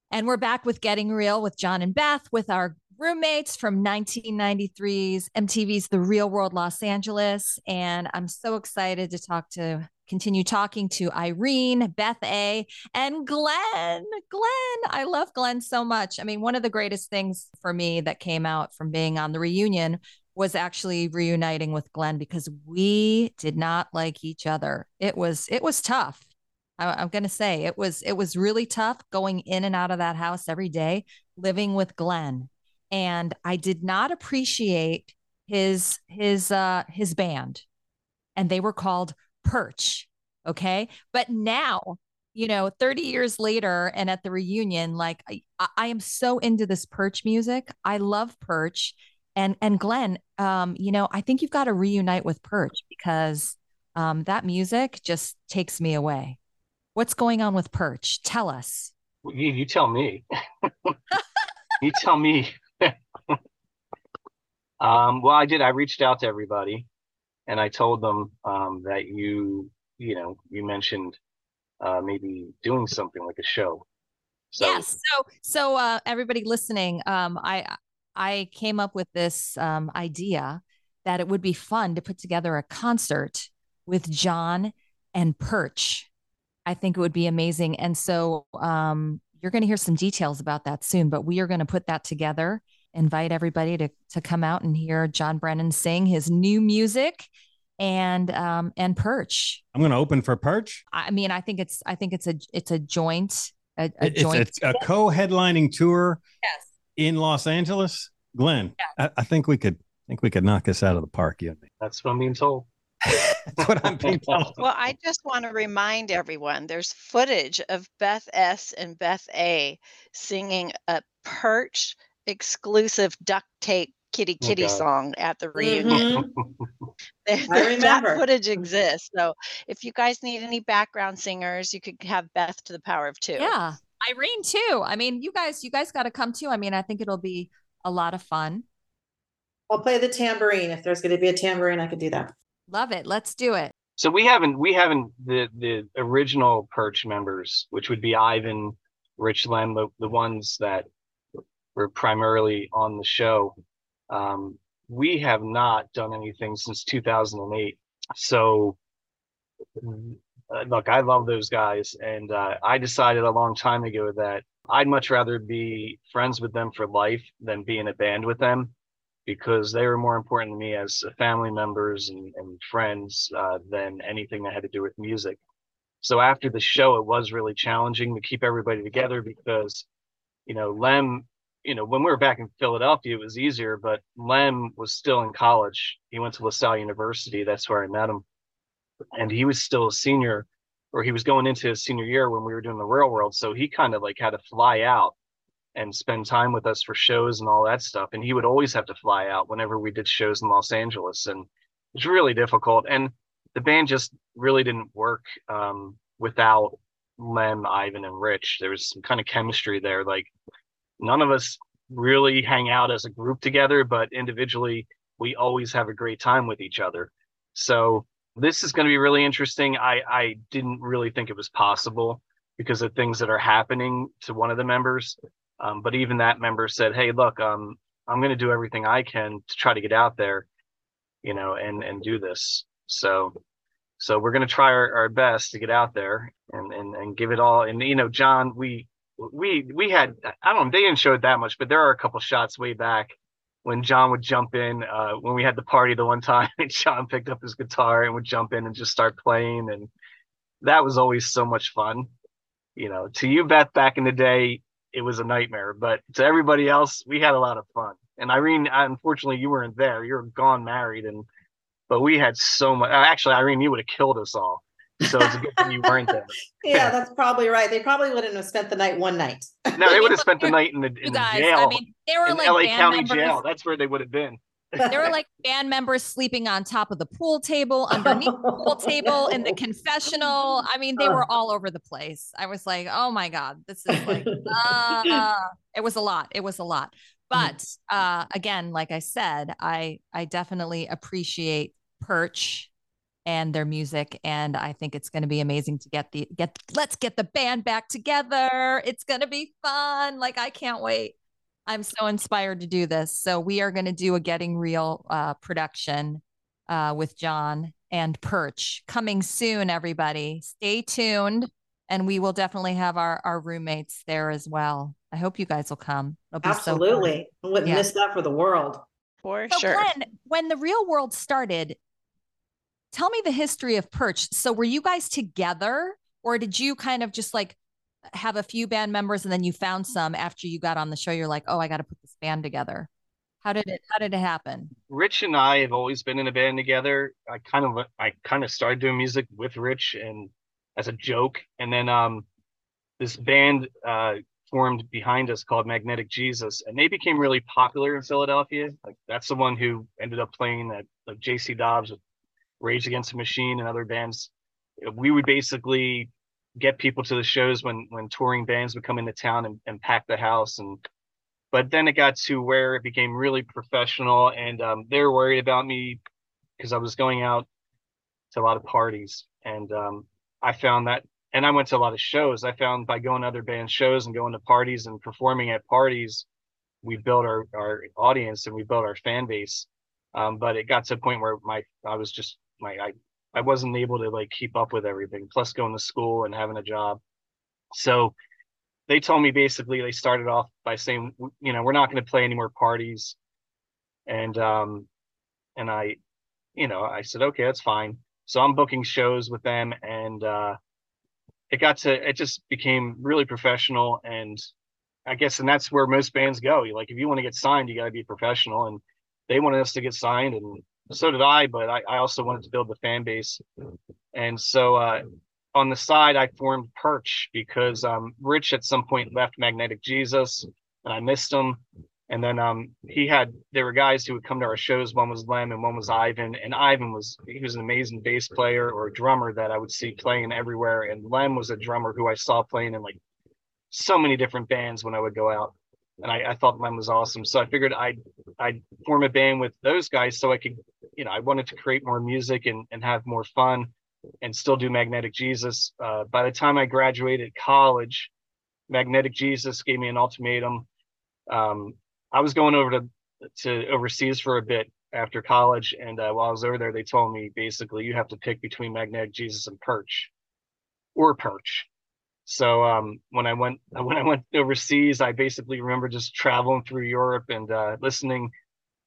And we're back with Getting Real with Jon and Beth with our roommates from 1993's MTV's The Real World Los Angeles. And I'm so excited to talk to, continue talking to Irene, Beth A, and Glen. Glen, I love Glen so much. I mean, one of the greatest things for me that came out from being on the reunion was actually reuniting with Glen because we did not like each other. It was it was tough. I, I'm going to say it was it was really tough going in and out of that house every day, living with Glenn, and I did not appreciate his his uh his band, and they were called Perch. Okay, but now you know 30 years later and at the reunion like I, I am so into this perch music i love perch and and glen um you know i think you've got to reunite with perch because um that music just takes me away what's going on with perch tell us You, you tell me. you tell me. um, well, I did. I reached out to everybody, and I told them um, that you, you know, you mentioned uh, maybe doing something like a show. So, yes so so uh everybody listening um i i came up with this um idea that it would be fun to put together a concert with jon and perch. I think it would be amazing. And so um you're going to hear some details about that soon but we are going to put that together invite everybody to to come out and hear jon brennan sing his new music and um and perch. I'm going to open for Perch. i mean i think it's i think it's a it's a joint a, a It's joint a, a co-headlining tour yes in Los Angeles. Glen, I, I think we could I think we could knock this out of the park. You and me. that's what I'm being told. That's what I'm being told. Well, I just want to remind everyone there's footage of Beth S. and Beth A. singing a perch exclusive duct tape kitty Oh, kitty God. song at the reunion. Mm-hmm. There- I that footage exists. So if you guys need any background singers, you could have Beth to the power of two. Yeah. Irene too. I mean, you guys, you guys got to come too. I mean, I think it'll be a lot of fun. I'll play the tambourine. If there's going to be a tambourine, I could do that. Love it. Let's do it. So we haven't we haven't the the original Perch members, which would be Ivan, Rich Lem, the, the ones that were primarily on the show. Um, we have not done anything since 2008. So uh, look, I love those guys, and uh, I decided a long time ago that I'd much rather be friends with them for life than be in a band with them because they were more important to me as family members and, and friends uh, than anything that had to do with music. So after the show, it was really challenging to keep everybody together because, you know, Lem, you know, when we were back in Philadelphia, it was easier, but Lem was still in college. He went to LaSalle University. That's where I met him. And he was still a senior, or he was going into his senior year when we were doing the real world. So he kind of like had to fly out and spend time with us for shows and all that stuff. And he would always have to fly out whenever we did shows in Los Angeles. And it's really difficult. And the band just really didn't work um, without Lem, Ivan, and Rich. There was some kind of chemistry there. Like none of us really hang out as a group together, but individually, we always have a great time with each other. So this is going to be really interesting. I, I didn't really think it was possible because of things that are happening to one of the members. Um, but even that member said, "Hey, look, um, I'm going to do everything I can to try to get out there, you know, and and do this." So, so we're going to try our, our best to get out there and and and give it all. And you know, Jon, we we we had I don't know they didn't show it that much, but there are a couple shots way back when Jon would jump in uh, when we had the party the one time and Jon picked up his guitar and would jump in and just start playing and that was always so much fun. You know, to you Beth back in the day, it was a nightmare, but to everybody else, we had a lot of fun. And Irene, unfortunately, you weren't there. You're gone married, and but we had so much. Actually, Irene, you would have killed us all. So it's a good thing you weren't there. yeah, that's probably right. They probably wouldn't have spent the night one night. no, they would have spent the night in the, in guys, jail. I mean, they were in like LA band County members. Jail. That's where they would have been. There were like band members sleeping on top of the pool table, underneath the pool table, in the confessional. I mean, they were all over the place. I was like, oh my God, this is like, uh, it was a lot. It was a lot. But uh, again, like I said, I I definitely appreciate Perch and their music, and I think it's going to be amazing to get the get. Let's get the band back together. It's going to be fun. Like I can't wait. I'm so inspired to do this. So we are going to do a Getting Real uh, production uh, with Jon and Perch coming soon. Everybody, stay tuned, and we will definitely have our our roommates there as well. I hope you guys will come. It'll be Absolutely. I wouldn't Yeah. miss that for the world. For So, sure. Glen, when the real world started, tell me the history of Perch. So were you guys together, or did you kind of just like have a few band members and then you found some after you got on the show? You're like, oh, I got to put this band together. How did it? How did it happen? Rich and I have always been in a band together. I kind of I kind of started doing music with Rich and as a joke, and then um this band uh formed behind us called Magnetic Jesus, and they became really popular in Philadelphia. Like that's the one who ended up playing at like JC Dobbs with Rage Against the Machine and other bands. We would basically get people to the shows when when touring bands would come into town and, and pack the house. And but then it got to where it became really professional and um, they were worried about me because i was going out to a lot of parties. And um, i found that and i went to a lot of shows. I found by going to other band shows and going to parties and performing at parties we built our, our audience and we built our fan base. Um, but it got to a point where my i was just my I, I wasn't able to like keep up with everything plus going to school and having a job. So they told me basically they started off by saying you know we're not going to play any more parties. And um and i you know i said okay that's fine. So i'm booking shows with them and uh it got to it just became really professional and i guess and that's where most bands go. Like if you want to get signed you got to be professional and they wanted us to get signed and so did i but i, I also wanted to build the fan base and so uh on the side, I formed Perch because um, Rich at some point left Magnetic Jesus, and I missed him. And then um, he had there were guys who would come to our shows. One was Lem, and one was Ivan. And Ivan was he was an amazing bass player or drummer that I would see playing everywhere. And Lem was a drummer who I saw playing in like so many different bands when I would go out. And I, I thought mine was awesome. So I figured I'd I'd form a band with those guys so I could, you know, I wanted to create more music and, and have more fun and still do Magnetic Jesus. Uh, by the time I graduated college, Magnetic Jesus gave me an ultimatum. Um, I was going over to to overseas for a bit after college, and uh, while I was over there, they told me basically you have to pick between Magnetic Jesus and Perch, or Perch. So um, when I went when I went overseas, I basically remember just traveling through Europe and uh, listening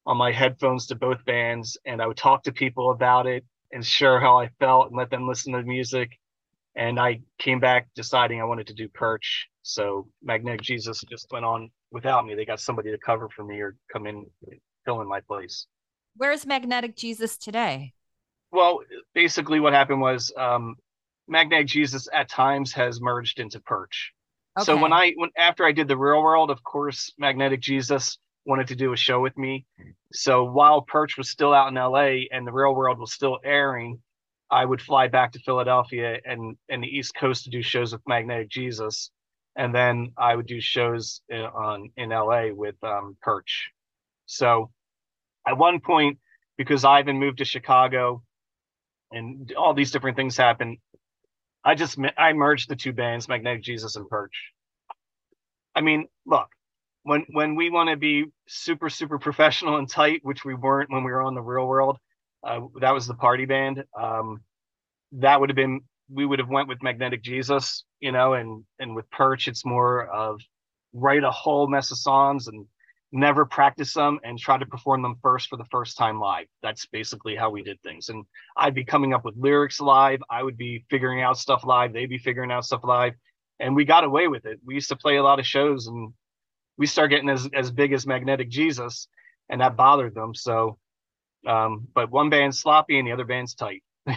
on my headphones to both bands, and I would talk to people about it and share how I felt and let them listen to the music. And I came back deciding I wanted to do Perch. So Magnetic Jesus just went on without me. They got somebody to cover for me or come in, fill in my place. Where's Magnetic Jesus today? Well, basically, what happened was um, Magnetic Jesus at times has merged into Perch. So when I when after I did the Real World, of course, Magnetic Jesus wanted to do a show with me. So while Perch was still out in LA and the Real World was still airing, I would fly back to Philadelphia and and the East Coast to do shows with Magnetic Jesus, and then I would do shows in, on in LA with um, Perch. So at one point, because Ivan moved to Chicago, and all these different things happened, I just I merged the two bands, Magnetic Jesus and Perch. I mean, look, when when we want to be super super professional and tight, which we weren't when we were on the Real World, uh, that was the party band. Um, that would have been we would have went with Magnetic Jesus, you know, and and with Perch, it's more of write a whole mess of songs and never practice them and try to perform them first for the first time live. That's basically how we did things. And I'd be coming up with lyrics live. I would be figuring out stuff live. They'd be figuring out stuff live. And we got away with it. We used to play a lot of shows and we start getting as, as big as Magnetic Jesus and that bothered them. So, um, but one band's sloppy and the other band's tight.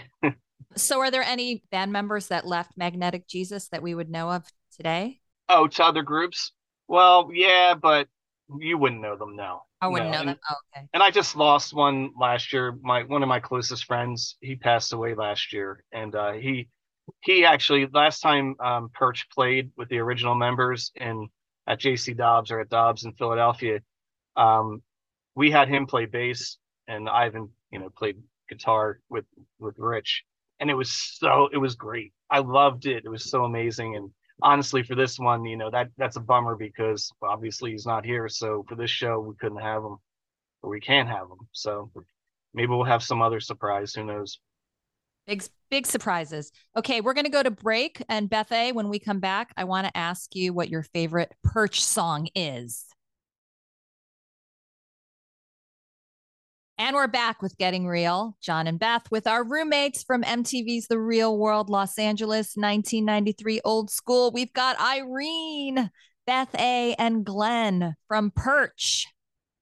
so are there any band members that left Magnetic Jesus that we would know of today? Oh, to other groups? Well, yeah, but you wouldn't know them now. I wouldn't no. know and, them. Oh, okay. And I just lost one last year. My one of my closest friends, he passed away last year, and uh, he he actually last time um, Perch played with the original members in at JC Dobbs or at Dobbs in Philadelphia, um, we had him play bass, and Ivan, you know, played guitar with with Rich, and it was so it was great. I loved it. It was so amazing, and honestly for this one you know that that's a bummer because obviously he's not here. So for this show we couldn't have him but we can't have him. So maybe we'll have some other surprise. Who knows? Big big surprises. Okay we're to go to break. And beth a when we come back i want to ask you what your favorite perch song is And we're back with Getting Real, Jon and Beth, with our roommates from MTV's The Real World Los Angeles 1993 Old School. We've got Irene, Beth A, and Glen from Perch,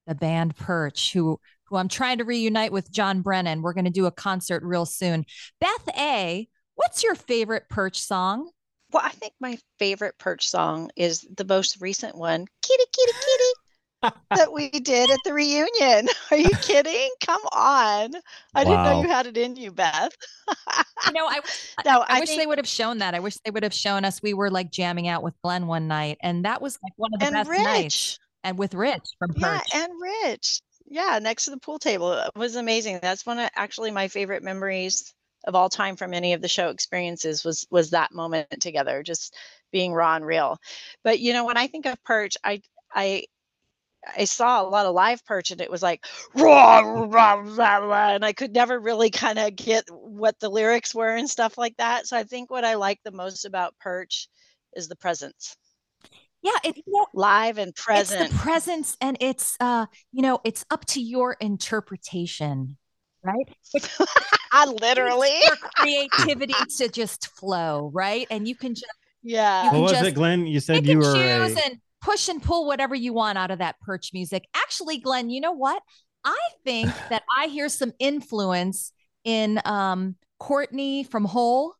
the band Perch, who, who I'm trying to reunite with Jon Brennan. We're going to do a concert real soon. Beth A, what's your favorite Perch song? Well, I think my favorite Perch song is the most recent one, Kitty, Kitty, Kitty that we did at the reunion. Are you kidding? Come on. I wow. didn't know you had it in you, Beth. you know, I, no, I, I wish think, they would have shown that. I wish they would have shown us we were like jamming out with Glen one night. And that was like one of the best Rich. nights. And with Rich from Perch. Yeah, and Rich. Yeah, next to the pool table. It was amazing. That's one of actually my favorite memories of all time from any of the show experiences was was that moment together, just being raw and real. But you know, when I think of Perch, I I I saw a lot of live perch and it was like rah, rah, and I could never really kind of get what the lyrics were and stuff like that. So I think what I like the most about perch is the presence. Yeah, it's you know, live and present. It's the presence and it's uh, you know, it's up to your interpretation, right? I literally your creativity to just flow, right? And you can just yeah. What was it, Glen? You said you were a... and push and pull whatever you want out of that perch music. Actually, Glen, you know what? I think that I hear some influence in um, Courtney from Hole,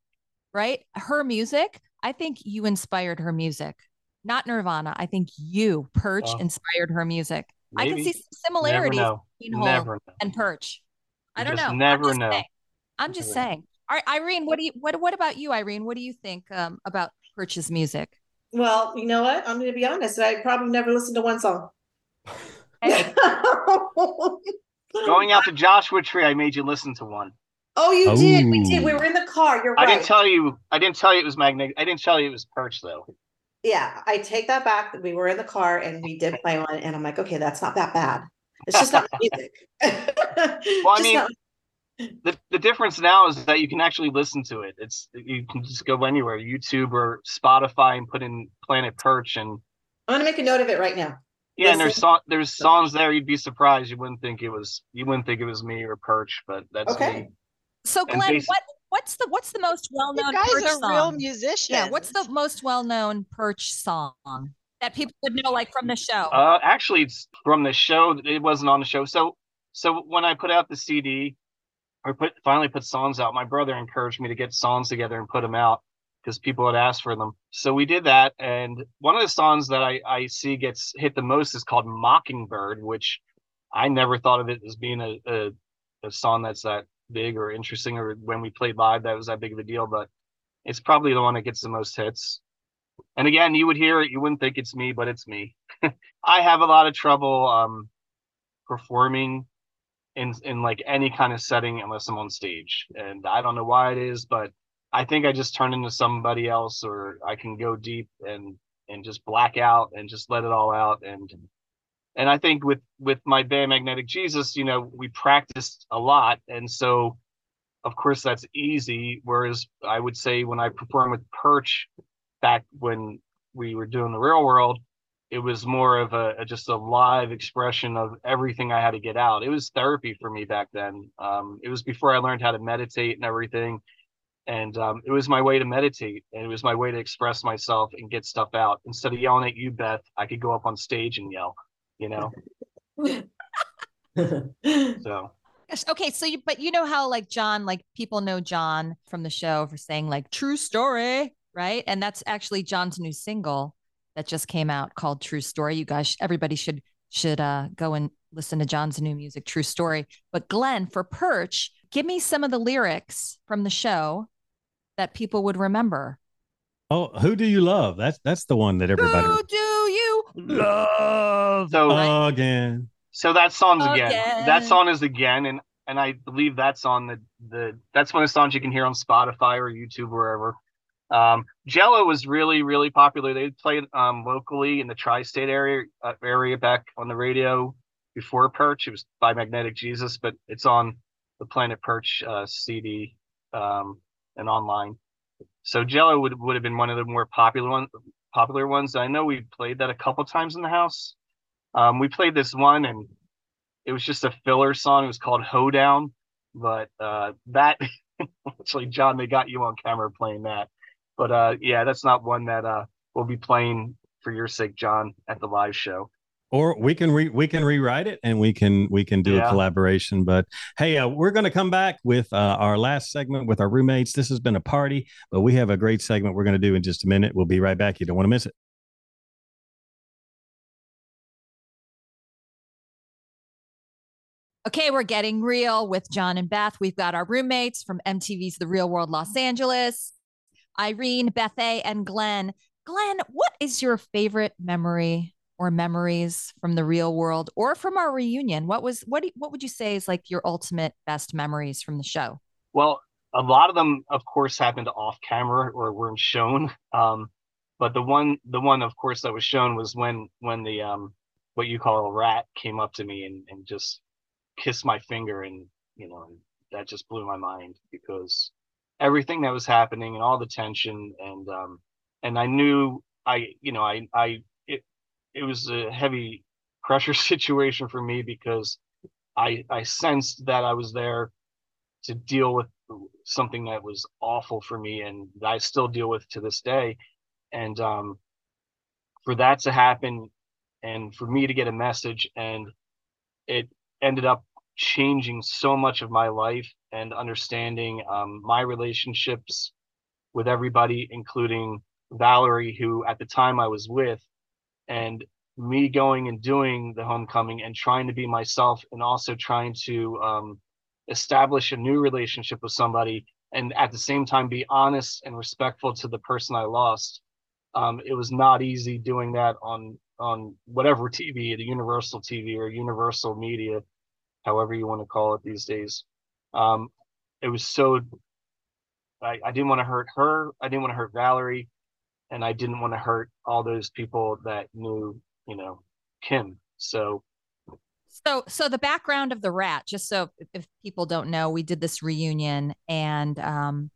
right? Her music. I think you inspired her music, not Nirvana. I think you, Perch, oh, inspired her music. Maybe. I can see some similarities between Hole and Perch. I don't know. Never I'm know. Saying. I'm just never saying. All right, Irene, what do you what what about you, Irene? What do you think um, about Perch's music? Well, you know what? I'm going to be honest. I probably never listened to one song. Going out to Joshua Tree, I made you listen to one. Oh, you did. We did. We were in the car. You're right. I didn't tell you. I didn't tell you it was magnetic. I didn't tell you it was perch though. Yeah, I take that back. We were in the car and we did play one, and I'm like, okay, that's not that bad. It's just not music. well, I mean, not- the, the difference now is that you can actually listen to it. It's you can just go anywhere, YouTube or Spotify, and put in Planet Perch. And I'm gonna make a note of it right now. Yeah, and there's so, there's songs there you'd be surprised. You wouldn't think it was you wouldn't think it was me or Perch, but that's okay. me. So Glen, what what's the what's the most well known? You guys Perch are song? real musicians. Yeah, what's the most well known Perch song that people would know, like from the show? Uh, actually, it's from the show. It wasn't on the show. So so when I put out the CD, or put finally put songs out. My brother encouraged me to get songs together and put them out because people had asked for them. So we did that. And one of the songs that I, I see gets hit the most is called Mockingbird, which I never thought of it as being a, a, a song that's that big or interesting or when we played live that was that big of a deal, but it's probably the one that gets the most hits. And again, you would hear it, you wouldn't think it's me, but it's me. I have a lot of trouble um, performing in in like any kind of setting unless I'm on stage. And I don't know why it is, but I think I just turn into somebody else or I can go deep and and just black out and just let it all out and and I think with with my band Magnetic Jesus, you know, we practiced a lot and so of course that's easy. Whereas I would say when I perform with Perch back when we were doing the real world, it was more of a, a, just a live expression of everything I had to get out. It was therapy for me back then. Um, it was before I learned how to meditate and everything, and um, it was my way to meditate and it was my way to express myself and get stuff out. Instead of yelling at you, Beth, I could go up on stage and yell. You know. so. Okay, so you, but you know how like Jon, like people know Jon from the show for saying like true story, right? And that's actually Jon's new single that just came out called True Story. You guys, everybody should should uh, go and listen to Jon's new music, True Story. But Glen, for Perch, give me some of the lyrics from the show that people would remember. Oh, who do you love? That's that's the one that everybody. Who do you love so, again? So that song's again. again. That song is again, and and I believe that's on the the that's one of the songs you can hear on Spotify or YouTube wherever. Um, Jello was really, really popular. They played um, locally in the tri-state area uh, area back on the radio before Perch. It was by Magnetic Jesus, but it's on the Planet Perch uh, CD um, and online. So Jello would, would have been one of the more popular one popular ones. I know we played that a couple times in the house. Um, we played this one and it was just a filler song. It was called Hoedown, but uh, that actually, Jon, they got you on camera playing that. But uh, yeah, that's not one that uh, we'll be playing for your sake, Jon, at the live show. Or we can re- we can rewrite it and we can we can do yeah. a collaboration. But hey, uh, we're going to come back with uh, our last segment with our roommates. This has been a party, but we have a great segment we're going to do in just a minute. We'll be right back. You don't want to miss it. Okay, we're getting real with Jon and Beth. We've got our roommates from MTV's The Real World Los Angeles. Irene, Beth A, and Glen. Glen, what is your favorite memory or memories from the real world or from our reunion? What was what do, what would you say is like your ultimate best memories from the show? Well, a lot of them, of course, happened off camera or weren't shown. Um, but the one the one of course that was shown was when when the um what you call a rat came up to me and, and just kissed my finger and you know that just blew my mind because everything that was happening and all the tension. And um and I knew I you know I I it it was a heavy pressure situation for me because I I sensed that I was there to deal with something that was awful for me and I still deal with to this day. And um for that to happen and for me to get a message and it ended up changing so much of my life and understanding um, my relationships with everybody, including Valerie, who at the time I was with, and me going and doing the homecoming and trying to be myself and also trying to um, establish a new relationship with somebody and at the same time be honest and respectful to the person I lost. Um, it was not easy doing that on on whatever TV, the Universal TV or Universal Media however you want to call it these days. Um, it was so I, I didn't want to hurt her. I didn't want to hurt Valerie, and I didn't want to hurt all those people that knew, you know, Kim. So so so the background of the rat, just so if people don't know, we did this reunion and um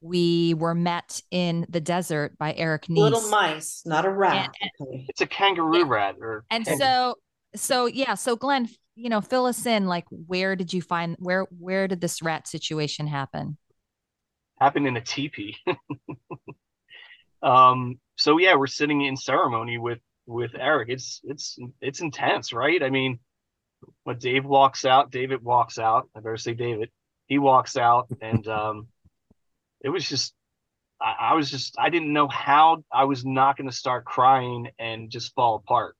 we were met in the desert by Eric Nies. Little mice, not a rat. And, and, it's a kangaroo yeah. rat or and so so yeah, so Glen, you know, fill us in. Like, where did you find where where did this rat situation happen? Happened in a teepee. um. So yeah, we're sitting in ceremony with with Eric. It's it's it's intense, right? I mean, when Dave walks out, David walks out. I better say David. He walks out, and um, it was just I, I was just I didn't know how I was not going to start crying and just fall apart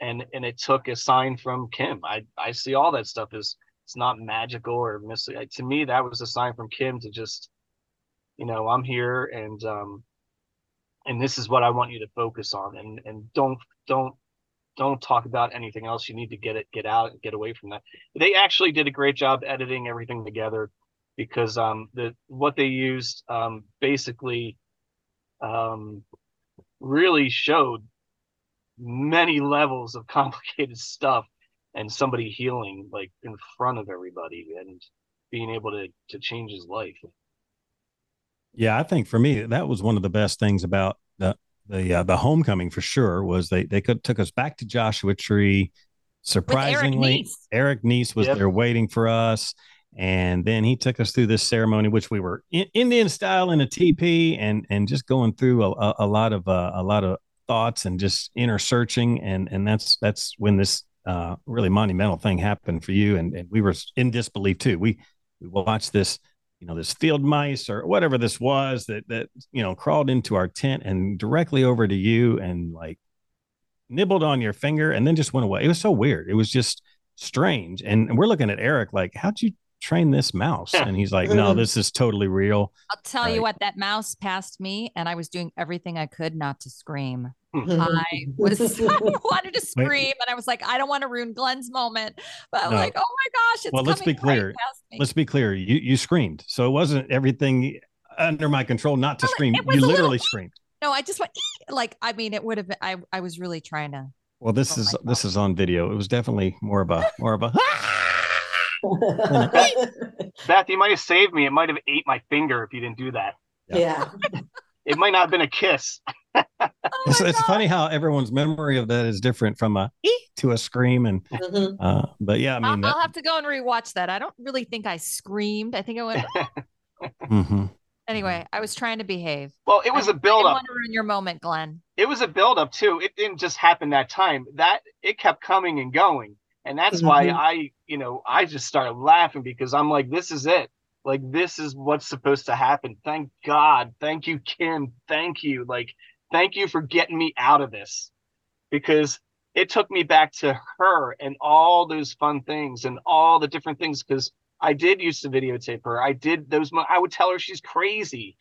and and it took a sign from Kim. I I see all that stuff is it's not magical or mystical. To me, that was a sign from Kim to just, you know, I'm here and um, and this is what I want you to focus on, and and don't don't don't talk about anything else. You need to get it get out and get away from that. They actually did a great job editing everything together because um the what they used um basically um really showed many levels of complicated stuff and somebody healing like in front of everybody and being able to to change his life. Yeah, I think for me that was one of the best things about the the uh, the homecoming for sure was they they could, took us back to Joshua Tree. Surprisingly, Eric Nies, was Yep. there waiting for us, and then he took us through this ceremony, which we were in, Indian style in a teepee, and and just going through a, a, a lot of uh, a lot of thoughts and just inner searching, and and that's that's when this uh, really monumental thing happened for you, and, and we were in disbelief too. We we watched this you know this field mice or whatever this was that that you know crawled into our tent and directly over to you and like nibbled on your finger and then just went away. It was so weird. It was just strange. And we're looking at eric like how'd you train this mouse? And he's like no this is totally real. I'll tell you what, that mouse passed me, and I was doing everything I could not to scream. Mhm. I was I wanted to scream, and I was like, I don't want to ruin Glen's moment, but I'm No. like, oh my gosh, it's Well, let's be clear. right let's be clear you you screamed so it wasn't everything under my control not to Well, scream you a little- literally screamed No, I just went like I mean, it would have been. I I was really trying to. well this Oh is this is on video it was definitely more of a more of a Beth, you might have saved me. It might have ate my finger if you didn't do that. yeah. It might not have been a kiss. Oh it's, it's funny how everyone's memory of that is different from a to a scream and Mhm. uh but yeah i I'll, mean I'll have to go and rewatch that. I don't really think I screamed. I think I went. Mhm. Anyway, I was trying to behave. Well, it was I a build didn't up. want to ruin your moment, Glen. It was a build up too. It didn't just happen that time. That it kept coming and going. And that's why Mhm. I, you know, I just started laughing because I'm like, this is it. Like this is what's supposed to happen. Thank God. Thank you, Kim. Thank you. Like, thank you for getting me out of this. Because it took me back to her and all those fun things and all the different things because I did used to videotape her. I did those I would tell her she's crazy.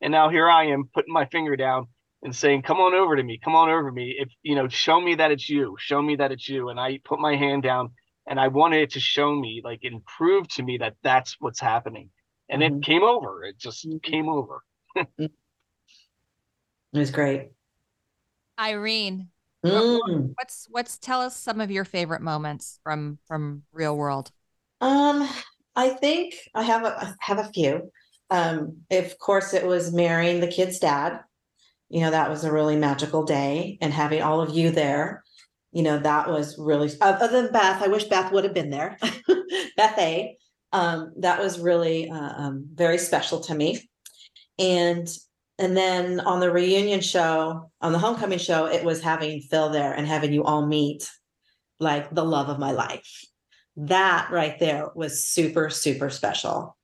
And now here I am putting my finger down and saying, "Come on over to me. Come on over to me. If you know, show me that it's you. Show me that it's you." And I put my hand down, and I wanted it to show me, like, and prove to me that that's what's happening. And Mhm. it came over. It just Mhm. came over. It was great. Irene, Mm. what's what's tell us some of your favorite moments from from real world. Um, I think I have a I have a few. Um, of course, it was marrying the kid's dad. You know, that was a really magical day, and having all of you there. You know, that was really other than Beth. I wish Beth would have been there. Beth A. Um, that was really uh, um, very special to me. And and then on the reunion show, on the homecoming show, it was having Phil there and having you all meet like the love of my life. That right there was super super special.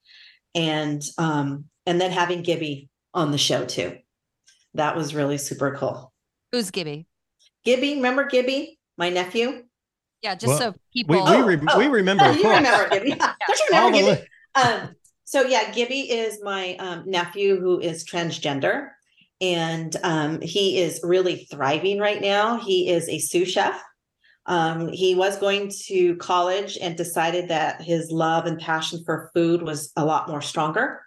And um and then having gibby on the show too. That was really super cool. Who's Gibby? gibby remember gibby my nephew? Yeah, just Well, so people. we, re- Oh, we remember oh, you remember gibby. Don't you remember gibby? um so yeah gibby is my um, nephew who is transgender and um, he is really thriving right now. He is a sous chef. Um, he was going to college and decided that his love and passion for food was a lot more stronger.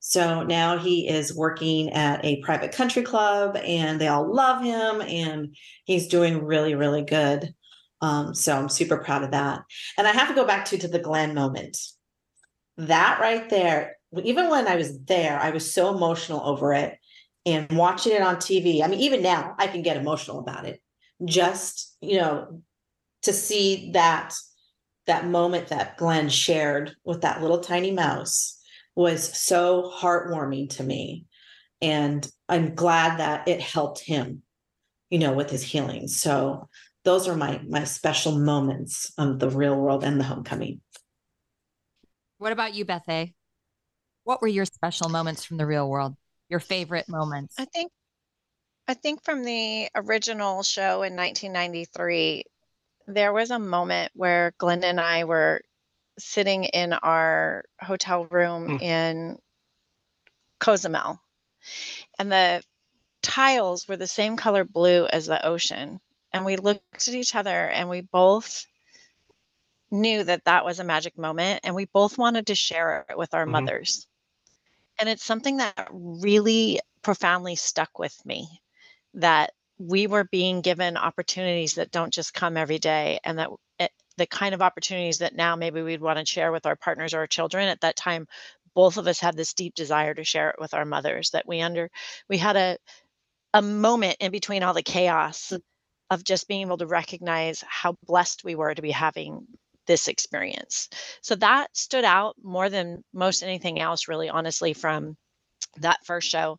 So now he is working at a private country club and they all love him and he's doing really really good. Um, so i'm super proud of that. And i have to go back to to the glen moment that right there even when i was there i was so emotional over it and watching it on tv i mean even now i can get emotional about it. Just you know to see that that moment that glen shared with that little tiny mouse was so heartwarming to me. And i'm glad that it helped him you know with his healing. So those are my my special moments of the real world and the homecoming What about you, Beth A? What were your special moments from the real world? Your favorite moments? I think I think from the original show in 1993 there was a moment where Glenda and I were sitting in our hotel room Mm. in Cozumel and the tiles were the same color blue as the ocean and we looked at each other and we both knew that that was a magic moment and we both wanted to share it with our Mhm. mothers and it's something that really profoundly stuck with me that we were being given opportunities that don't just come every day and that it, the kind of opportunities that now maybe we'd want to share with our partners or our children at that time both of us had this deep desire to share it with our mothers that we under we had a a moment in between all the chaos of just being able to recognize how blessed we were to be having this experience. So that stood out more than most anything else, really, honestly, from that first show.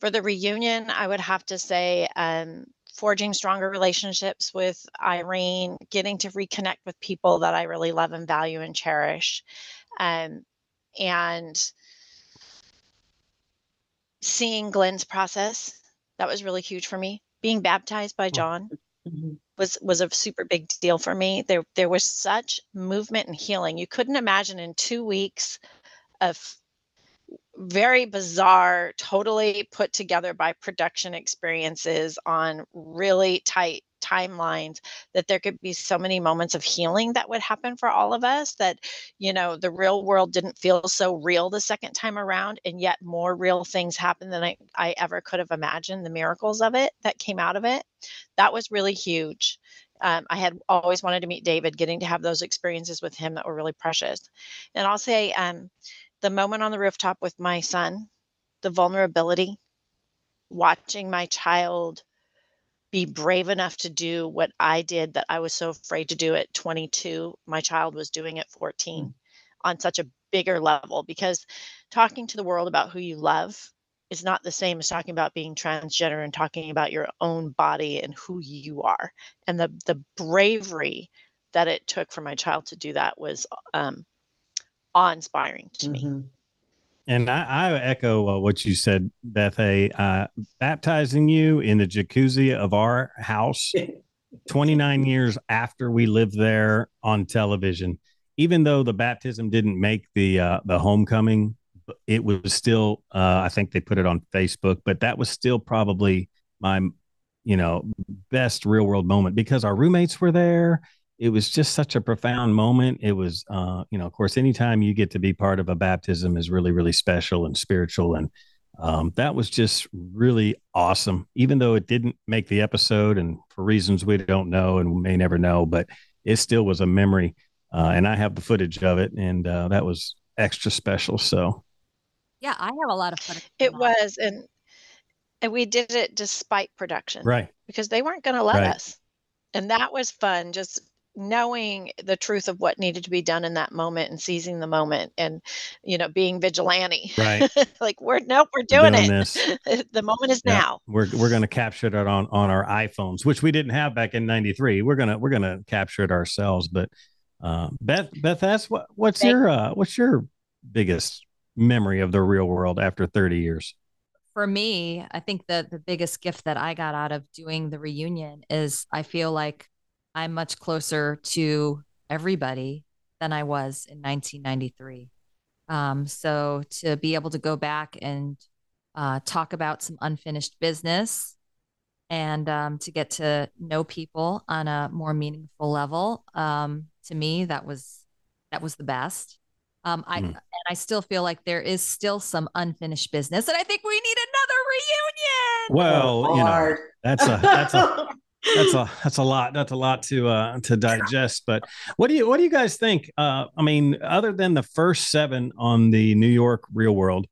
For the reunion, I would have to say, um, forging stronger relationships with Irene, getting to reconnect with people that I really love and value and cherish. Um, and seeing Glen's process, that was really huge for me. Being baptized by Jon mm-hmm. was was a super big deal for me. There there was such movement and healing. You couldn't imagine in 2 weeks of very bizarre, totally put together by production experiences on really tight timelines that there could be so many moments of healing that would happen for all of us that you know the real world didn't feel so real the second time around and yet more real things happened than I, I ever could have imagined the miracles of it that came out of it that was really huge um, I had always wanted to meet David, getting to have those experiences with him that were really precious. And I'll say um, the moment on the rooftop with my son, the vulnerability, watching my child be brave enough to do what I did that I was so afraid to do at 22. My child was doing at 14 mm. on such a bigger level because talking to the world about who you love is not the same as talking about being transgender and talking about your own body and who you are. And the the bravery that it took for my child to do that was um, awe-inspiring to mm-hmm. me. And I, I echo uh, what you said, Beth. A uh, baptizing you in the jacuzzi of our house, 29 years after we lived there on television. Even though the baptism didn't make the uh, the homecoming, it was still. Uh, I think they put it on Facebook, but that was still probably my, you know, best real world moment because our roommates were there it was just such a profound moment. It was, uh, you know, of course, anytime you get to be part of a baptism is really, really special and spiritual. And um, that was just really awesome, even though it didn't make the episode and for reasons we don't know and we may never know, but it still was a memory. Uh, and I have the footage of it, and uh, that was extra special. So, yeah, I have a lot of fun. It was, and and we did it despite production, right? Because they weren't going to let right. us, and that was fun. Just knowing the truth of what needed to be done in that moment and seizing the moment and you know being vigilante. Right. Like we're nope we're doing, doing it. the moment is yeah. now. We're we're going to capture it on on our iPhones which we didn't have back in 93 we're going to we're going to capture it ourselves but uh, Beth Beth asked what what's Thank your uh, what's your biggest memory of the real world after 30 years? For me, I think that the biggest gift that I got out of doing the reunion is I feel like I'm much closer to everybody than I was in 1993. Um, so to be able to go back and uh, talk about some unfinished business and um, to get to know people on a more meaningful level, um, to me that was that was the best. Um, I mm. and I still feel like there is still some unfinished business, and I think we need another reunion. Well, you know, that's a that's a that's a that's a lot that's a lot to uh to digest but what do you what do you guys think uh i mean other than the first seven on the new york real world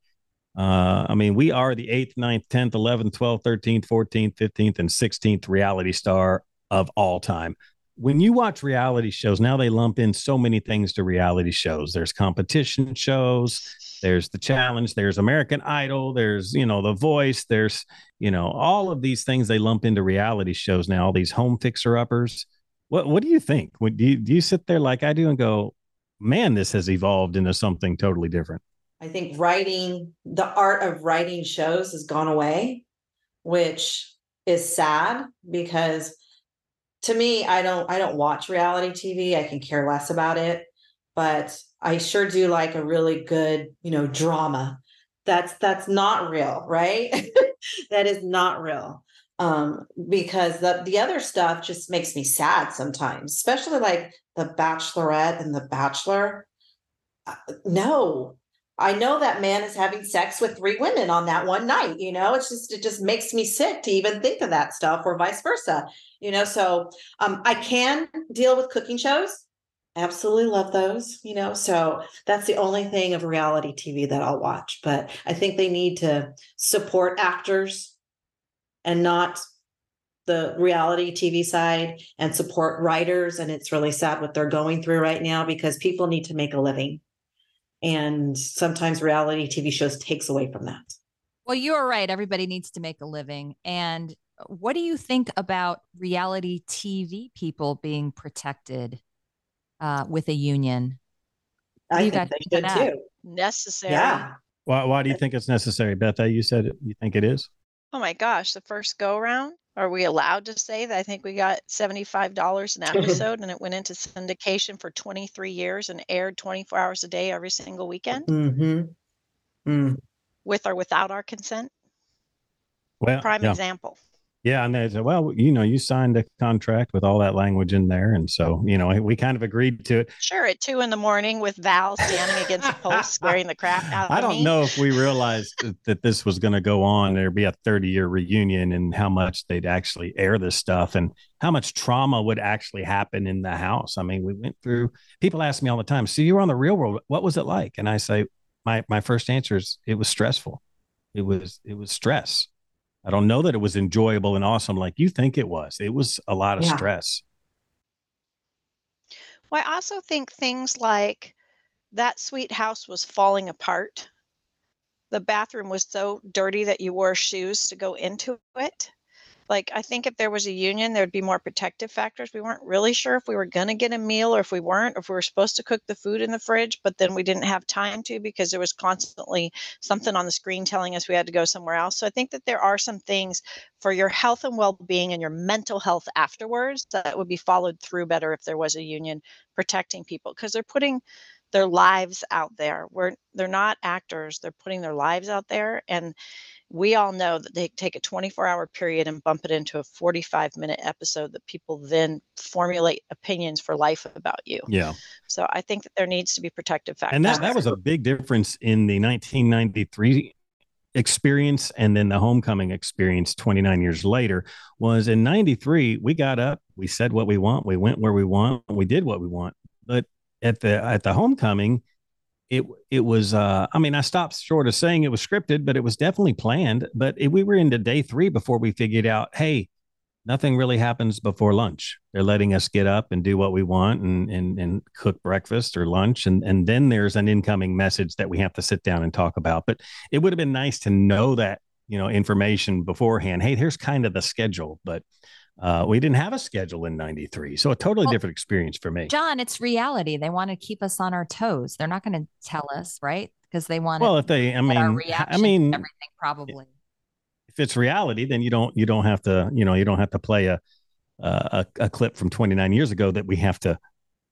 uh i mean we are the 8th ninth 10th 11th 12th 13th 14th 15th and 16th reality star of all time. When you watch reality shows now they lump in so many things to reality shows. There's competition shows there's the challenge there's american idol there's you know the voice there's you know all of these things they lump into reality shows now all these home fixer uppers. What what do you think? Do you, do you sit there like i do and go man this has evolved into something totally different. I think writing the art of writing shows has gone away which is sad because to me i don't i don't watch reality tv i can care less about it but I sure do like a really good, you know, drama. That's that's not real, right? that is not real. Um, because the the other stuff just makes me sad sometimes, especially like the Bachelorette and the Bachelor. Uh, no, I know that man is having sex with three women on that one night. You know, it's just it just makes me sick to even think of that stuff, or vice versa. You know, so um, I can deal with cooking shows absolutely love those, you know. So that's the only thing of reality TV that I'll watch. But I think they need to support actors and not the reality TV side and support writers. And it's really sad what they're going through right now because people need to make a living. And sometimes reality TV shows takes away from that. Well, you are right. Everybody needs to make a living. And what do you think about reality TV people being protected uh, with a union? I You think got they into should too. Necessary. Yeah. Why, why do you think it's necessary, Beth? You said it, you think it is. Oh my gosh, the first go around. Are we allowed to say that? I think we got $75 an episode and it went into syndication for 23 years and aired 24 hours a day every single weekend Mm-hmm. Mm. with or without our consent. Well, Prime yeah. example. Yeah, and they said, well, you know, you signed a contract with all that language in there, and so you know, we kind of agreed to it. Sure, at two in the morning with Val standing against a post scaring the crap out of me. I don't me. know if we realized that, that this was going to go on. There'd be a 30 year reunion, and how much they'd actually air this stuff, and how much trauma would actually happen in the house. I mean, we went through. People ask me all the time, "So you were on the real world? What was it like?" And I say, my my first answer is, it was stressful. It was it was stress. I don't know that it was enjoyable and awesome like you think it was. It was a lot of Yeah. stress. Well, I also think things like that sweet house was falling apart. The bathroom was so dirty that you wore shoes to go into it. Like, I think if there was a union, there'd be more protective factors. We weren't really sure if we were going to get a meal or if we weren't, or if we were supposed to cook the food in the fridge, but then we didn't have time to because there was constantly something on the screen telling us we had to go somewhere else. So I think that there are some things for your health and well being and your mental health afterwards that would be followed through better if there was a union protecting people because they're putting their lives out there. We're they're not actors, they're putting their lives out there and we all know that they take a 24 hour period and bump it into a 45 minute episode that people then formulate opinions for life about you. Yeah. So I think that there needs to be protective factors. And that, that was a big difference in the 1993 experience and then the homecoming experience 29 years later was in 93 we got up we said what we want we went where we want we did what we want but at the at the homecoming it it was uh i mean i stopped short of saying it was scripted but it was definitely planned but it, we were into day 3 before we figured out hey nothing really happens before lunch. They're letting us get up and do what we want and and, and cook breakfast or lunch, and and then there's an incoming message that we have to sit down and talk about. But it would have been nice to know that you know information beforehand. Hey, here's kind of the schedule, but. Uh, we didn't have a schedule in 93 so a totally Well, different experience for me Jon, it's reality. They want to keep us on our toes. They're not going to tell us, right? Because they want well if they i mean reaction i mean everything probably. if it's reality then you don't you don't have to you know you don't have to play a a, a clip from 29 years ago that we have to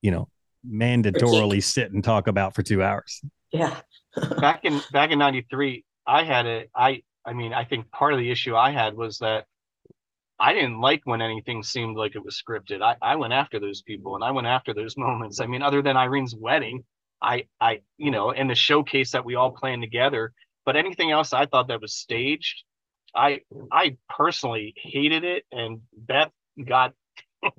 you know mandatorily sit and talk about for two hours Yeah. back in back in 93 i had a i i mean i think part of the issue i had was that i didn't like when anything seemed like it was scripted i i went after those people and i went after those moments i mean other than irene's wedding i i you know and the showcase that we all planned together but anything else i thought that was staged i i personally hated it and beth got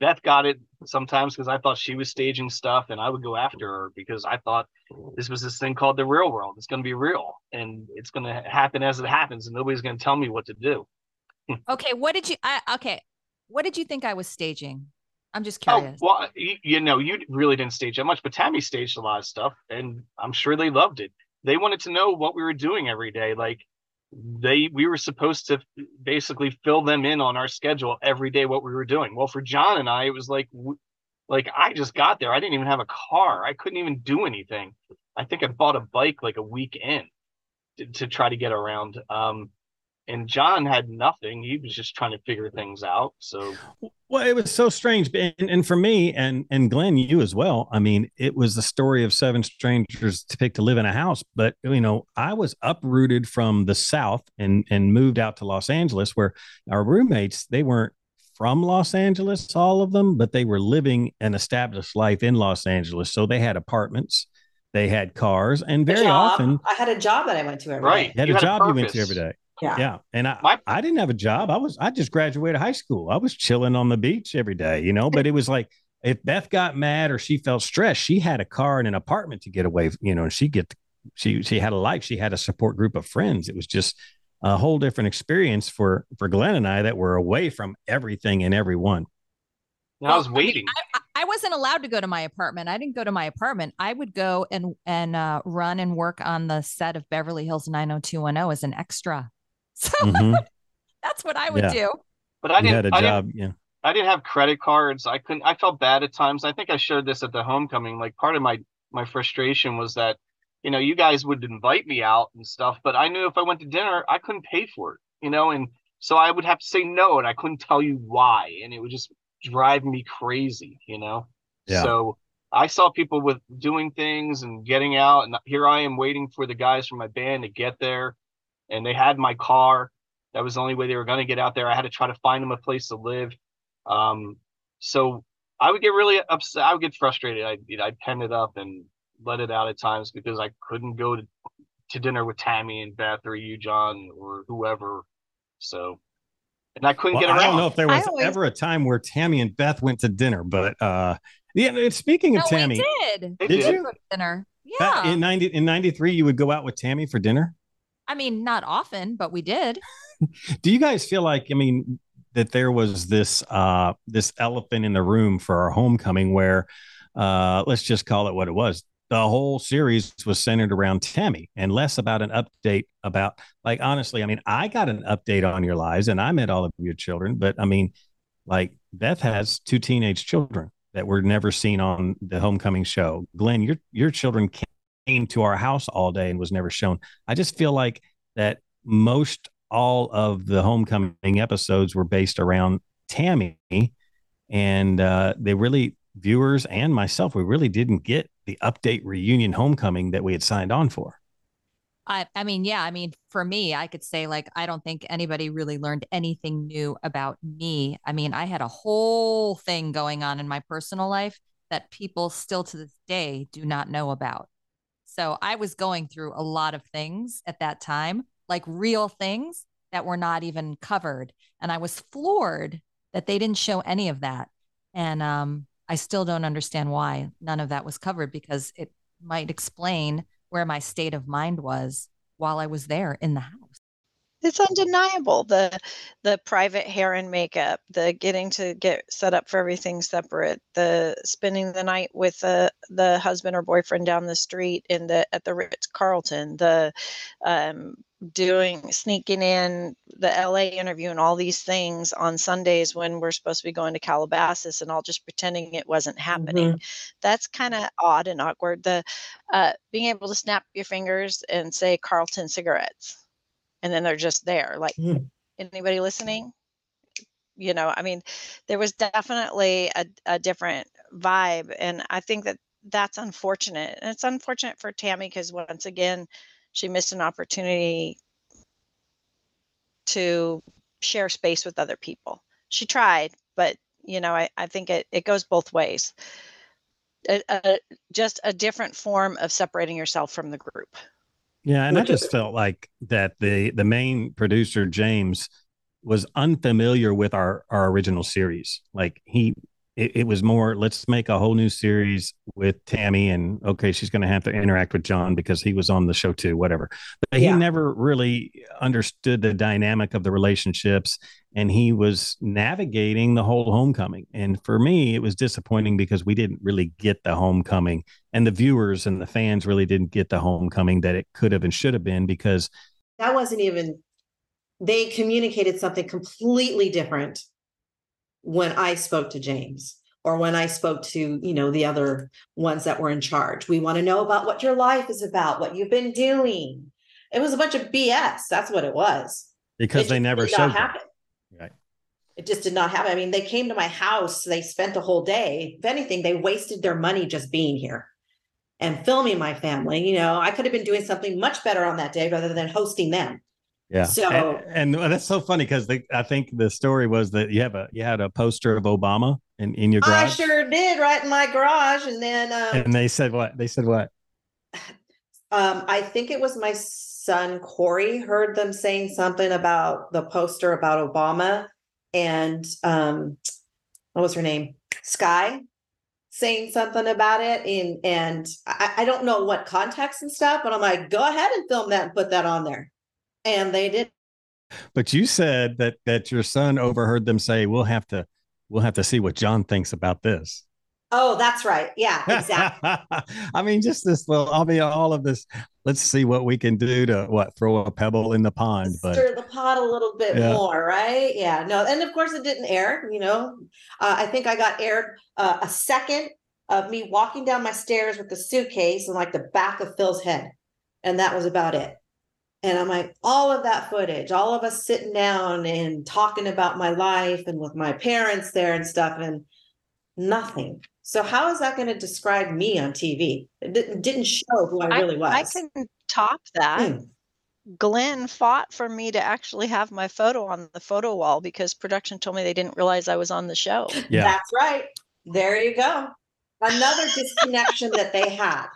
Beth got it sometimes because I thought she was staging stuff and I would go after her because I thought this was this thing called the real world. It's going to be real and it's going to happen as it happens and nobody's going to tell me what to do. Okay, what did you? I, okay, what did you think I was staging? I'm just curious. Oh, well, you, you know, you really didn't stage that much, but Tami staged a lot of stuff and I'm sure they loved it. They wanted to know what we were doing every day. Like they, we were supposed to basically fill them in on our schedule every day, what we were doing. Well, for Jon and I, it was like, like I just got there. I didn't even have a car. I couldn't even do anything. I think I bought a bike like a week in to, to try to get around. Um, and Jon had nothing. He was just trying to figure things out. So Well, it was so strange, and, and for me and and Glen, you as well. I mean, it was the story of seven strangers to pick to live in a house. But you know, I was uprooted from the South and and moved out to Los Angeles, where our roommates they weren't from Los Angeles, all of them, but they were living an established life in Los Angeles. So they had apartments, they had cars, and very often I had a job that I went to every Right. day. you had You a had a job you went to every day. Yeah. Yeah. And I, My- I didn't have a job. I was, I just graduated high school. I was chilling on the beach every day, you know, but it was like if Beth got mad or she felt stressed, she had a car and an apartment to get away. You know, and she get she she had a life. She had a support group of friends. It was just a whole different experience for for Glen and I that were away from everything and everyone. And I was waiting. I, I wasn't allowed to go to my apartment. I didn't go to my apartment. I would go and and uh, run and work on the set of Beverly Hills 90210 as an extra. So Mhm. that's what I would Yeah. do. But I You didn't. had a I job, didn't. yeah. I didn't have credit cards. I couldn't. I felt bad at times. I think I shared this at the homecoming. Like part of my my frustration was that, you know, you guys would invite me out and stuff, but I knew if I went to dinner, I couldn't pay for it. You know, and so I would have to say no, and I couldn't tell you why, and it would just drive me crazy. You know. Yeah. So I saw people with doing things and getting out, and here I am waiting for the guys from my band to get there, and they had my car. That was the only way they were going to get out there. I had to try to find them a place to live. Um, so I would get really upset. I would get frustrated. I you know, I'd pen it up and let it out at times because I couldn't go to, to dinner with Tami and Beth or you, Jon, or whoever. So, and I couldn't Well, get around. I don't know if there was always- ever a time where Tami and Beth went to dinner, but uh, yeah. and Speaking No, of Tami, we did. Did did. you? Dinner. back Yeah. in ninety in ninety three, you would go out with Tami for dinner. I mean, not often, but we did. Do you guys feel like I mean that there was this uh this elephant in the room for our homecoming where uh let's just call it what it was. The whole series was centered around Tami and less about an update about like honestly, I mean, I got an update on your lives and I met all of your children, but I mean, like Beth has two teenage children that were never seen on the homecoming show. Glen, your your children came to our house all day and was never shown. I just feel like that most all of the homecoming episodes were based around Tami, and uh, they really viewers and myself we really didn't get the update reunion homecoming that we had signed on for. I, I mean, yeah, I mean, for me, I could say like I don't think anybody really learned anything new about me. I mean, I had a whole thing going on in my personal life that people still to this day do not know about. So I was going through a lot of things at that time, like real things that were not even covered. And I was floored that they didn't show any of that. And um, I still don't understand why none of that was covered because it might explain where my state of mind was while I was there in the house. It's undeniable the the private hair and makeup, the getting to get set up for everything separate, the spending the night with the the husband or boyfriend down the street in the at the Ritz Carlton, the um, doing sneaking in the LA interview and all these things on Sundays when we're supposed to be going to Calabasas and all just pretending it wasn't happening. That's kind of odd and awkward. The uh, being able to snap your fingers and say Carlton cigarettes and then they're just there like Mm. anybody listening? You know i mean there was definitely a, a different vibe and i think that that's unfortunate and it's unfortunate for tami because once again she missed an opportunity to share space with other people. She tried but you know i, I think it, it goes both ways. A, a, just a different form of separating yourself from the group Yeah, and I just felt like that the the main producer James was unfamiliar with our our original series. Like he it, it was more let's make a whole new series with Tami and okay, she's going to have to interact with Jon because he was on the show too, whatever. But he Yeah. never really understood the dynamic of the relationships and he was navigating the whole homecoming. And for me, it was disappointing because we didn't really get the homecoming and the viewers and the fans really didn't get the homecoming that it could have and should have been because that wasn't even they communicated something completely different when i spoke to james or when i spoke to you know the other ones that were in charge. We want to know about what your life is about what you've been doing. It was a bunch of bs that's what it was. Because It they never showed happen. Right. it just did not happen. I mean they came to my house they spent a whole day. If anything they wasted their money just being here and filming my family you know i could have been doing something much better on that day rather than hosting them Yeah. So- and, and that's so funny because I think the story was that you have a you had a poster of Obama in, in your garage. I sure did right in my garage. And then um, And they said what? They said what? um, I think it was my son Corey heard them saying something about the poster about Obama and um, what was her name? Sky. Saying something about it and and I, I don't know what context and stuff, but I'm like, go ahead and film that and put that on there. And they did. But you said that that your son overheard them say, "We'll have to, we'll have to see what Jon thinks about this." Oh, that's right. Yeah, exactly. I mean, just this little. I mean, all of this. Let's see what we can do to what throw a pebble in the pond. But Stir the pot a little bit Yeah. more, right? Yeah. No, and of course it didn't air. You know, uh, I think I got aired uh, a second of me walking down my stairs with the suitcase and like the back of Phil's head, and that was about it. And I'm like, all of that footage, all of us sitting down and talking about my life and with my parents there and stuff, and nothing. So how is that going to describe me on TV? It didn't, didn't show who I really was. I can top that. Hmm. Glen fought for me to actually have my photo on the photo wall because production told me they didn't realize I was on the show. yeah. That's right. There you go. Another disconnection that they had.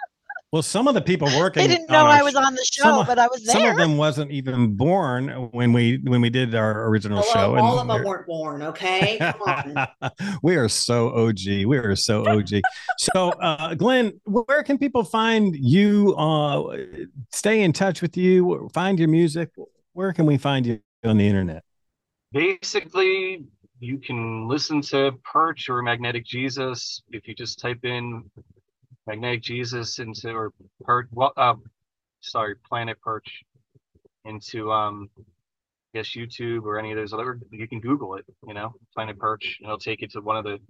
Well, some of the people working. They didn't know I was on the show, some of- but I was there. Some of them wasn't even born when we when we did our original Hello, show. all of them weren't born, okay? Come on. we are so OG. We are so OG. so, uh, Glen, where can people find you? Uh, stay in touch with you. Find your music. Where can we find you on the internet? basically you can listen to perch or magnetic jesus if you just type in magnetic jesus into or perch well uh, sorry planet perch into um I guess youtube or any of those other you can google it you know planet perch and it'll take you to one of the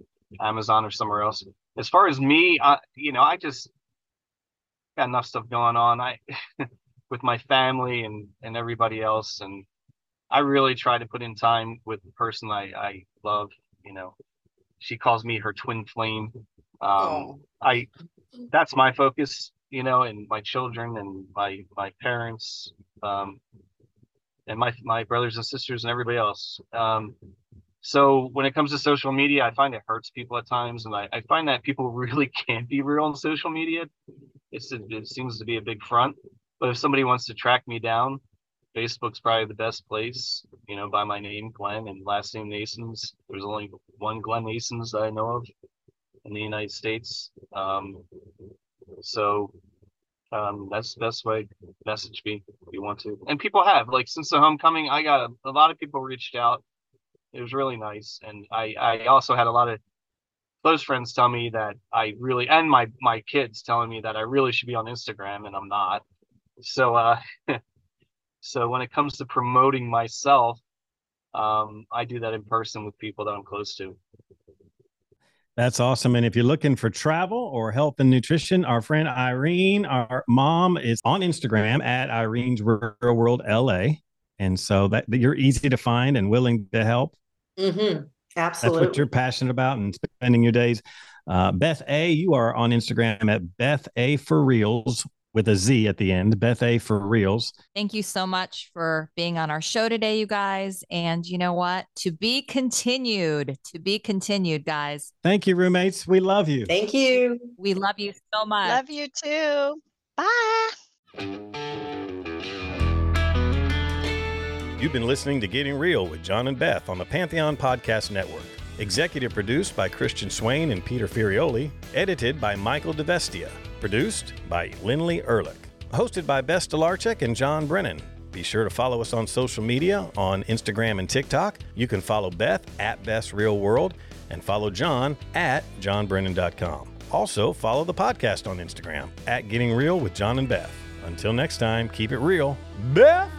amazon or somewhere else as far as me i you know i just got enough stuff going on i with my family and and everybody else and I really try to put in time with the person I, I love. You know, she calls me her twin flame. Um, Oh. I that's my focus. You know, and my children and my my parents, um, and my my brothers and sisters and everybody else. Um, so when it comes to social media, I find it hurts people at times, and I, I find that people really can't be real on social media. It's it seems to be a big front. But if somebody wants to track me down, Facebook's probably the best place, you know, by my name, Glen, and last name Naessens. There's only one Glen Naessens that I know of in the United States. Um, so um, that's the best way message me if you want to. And people have, like, since the homecoming, I got a, a lot of people reached out. It was really nice. And I, I also had a lot of close friends tell me that I really, and my, my kids telling me that I really should be on Instagram and I'm not. So, uh, so when it comes to promoting myself, um, I do that in person with people that I'm close to. That's awesome. And if you're looking for travel or health and nutrition, our friend Irene, our mom, is on Instagram at Irene's Real World LA. And so that, you're easy to find and willing to help. Mm-hmm. That's what you're passionate about and spending your days. Uh, Beth A, you are on Instagram at Beth A for Reals with a Z at the end. Beth A for Reals. Thank you so much for being on our show today, you guys. And you know what? To be continued, to be continued, guys. Thank you, roommates. We love you. Thank you. We love you so much. Love you too. Bye. You've been listening to Getting Real with Jon and Beth on the Pantheon Podcast Network. Executive produced by Christian Swain and Peter Furioli. Edited by Michael DeVestia. Produced by Lindley Ehrlich. Hosted by Beth Stolarczyk and Jon Brennan. Be sure to follow us on social media on Instagram and TikTok. You can follow Beth at Best Real World and follow Jon at johnbrennan.com. Also, follow the podcast on Instagram at Getting Real with Jon and Beth. Until next time, keep it real. Beth!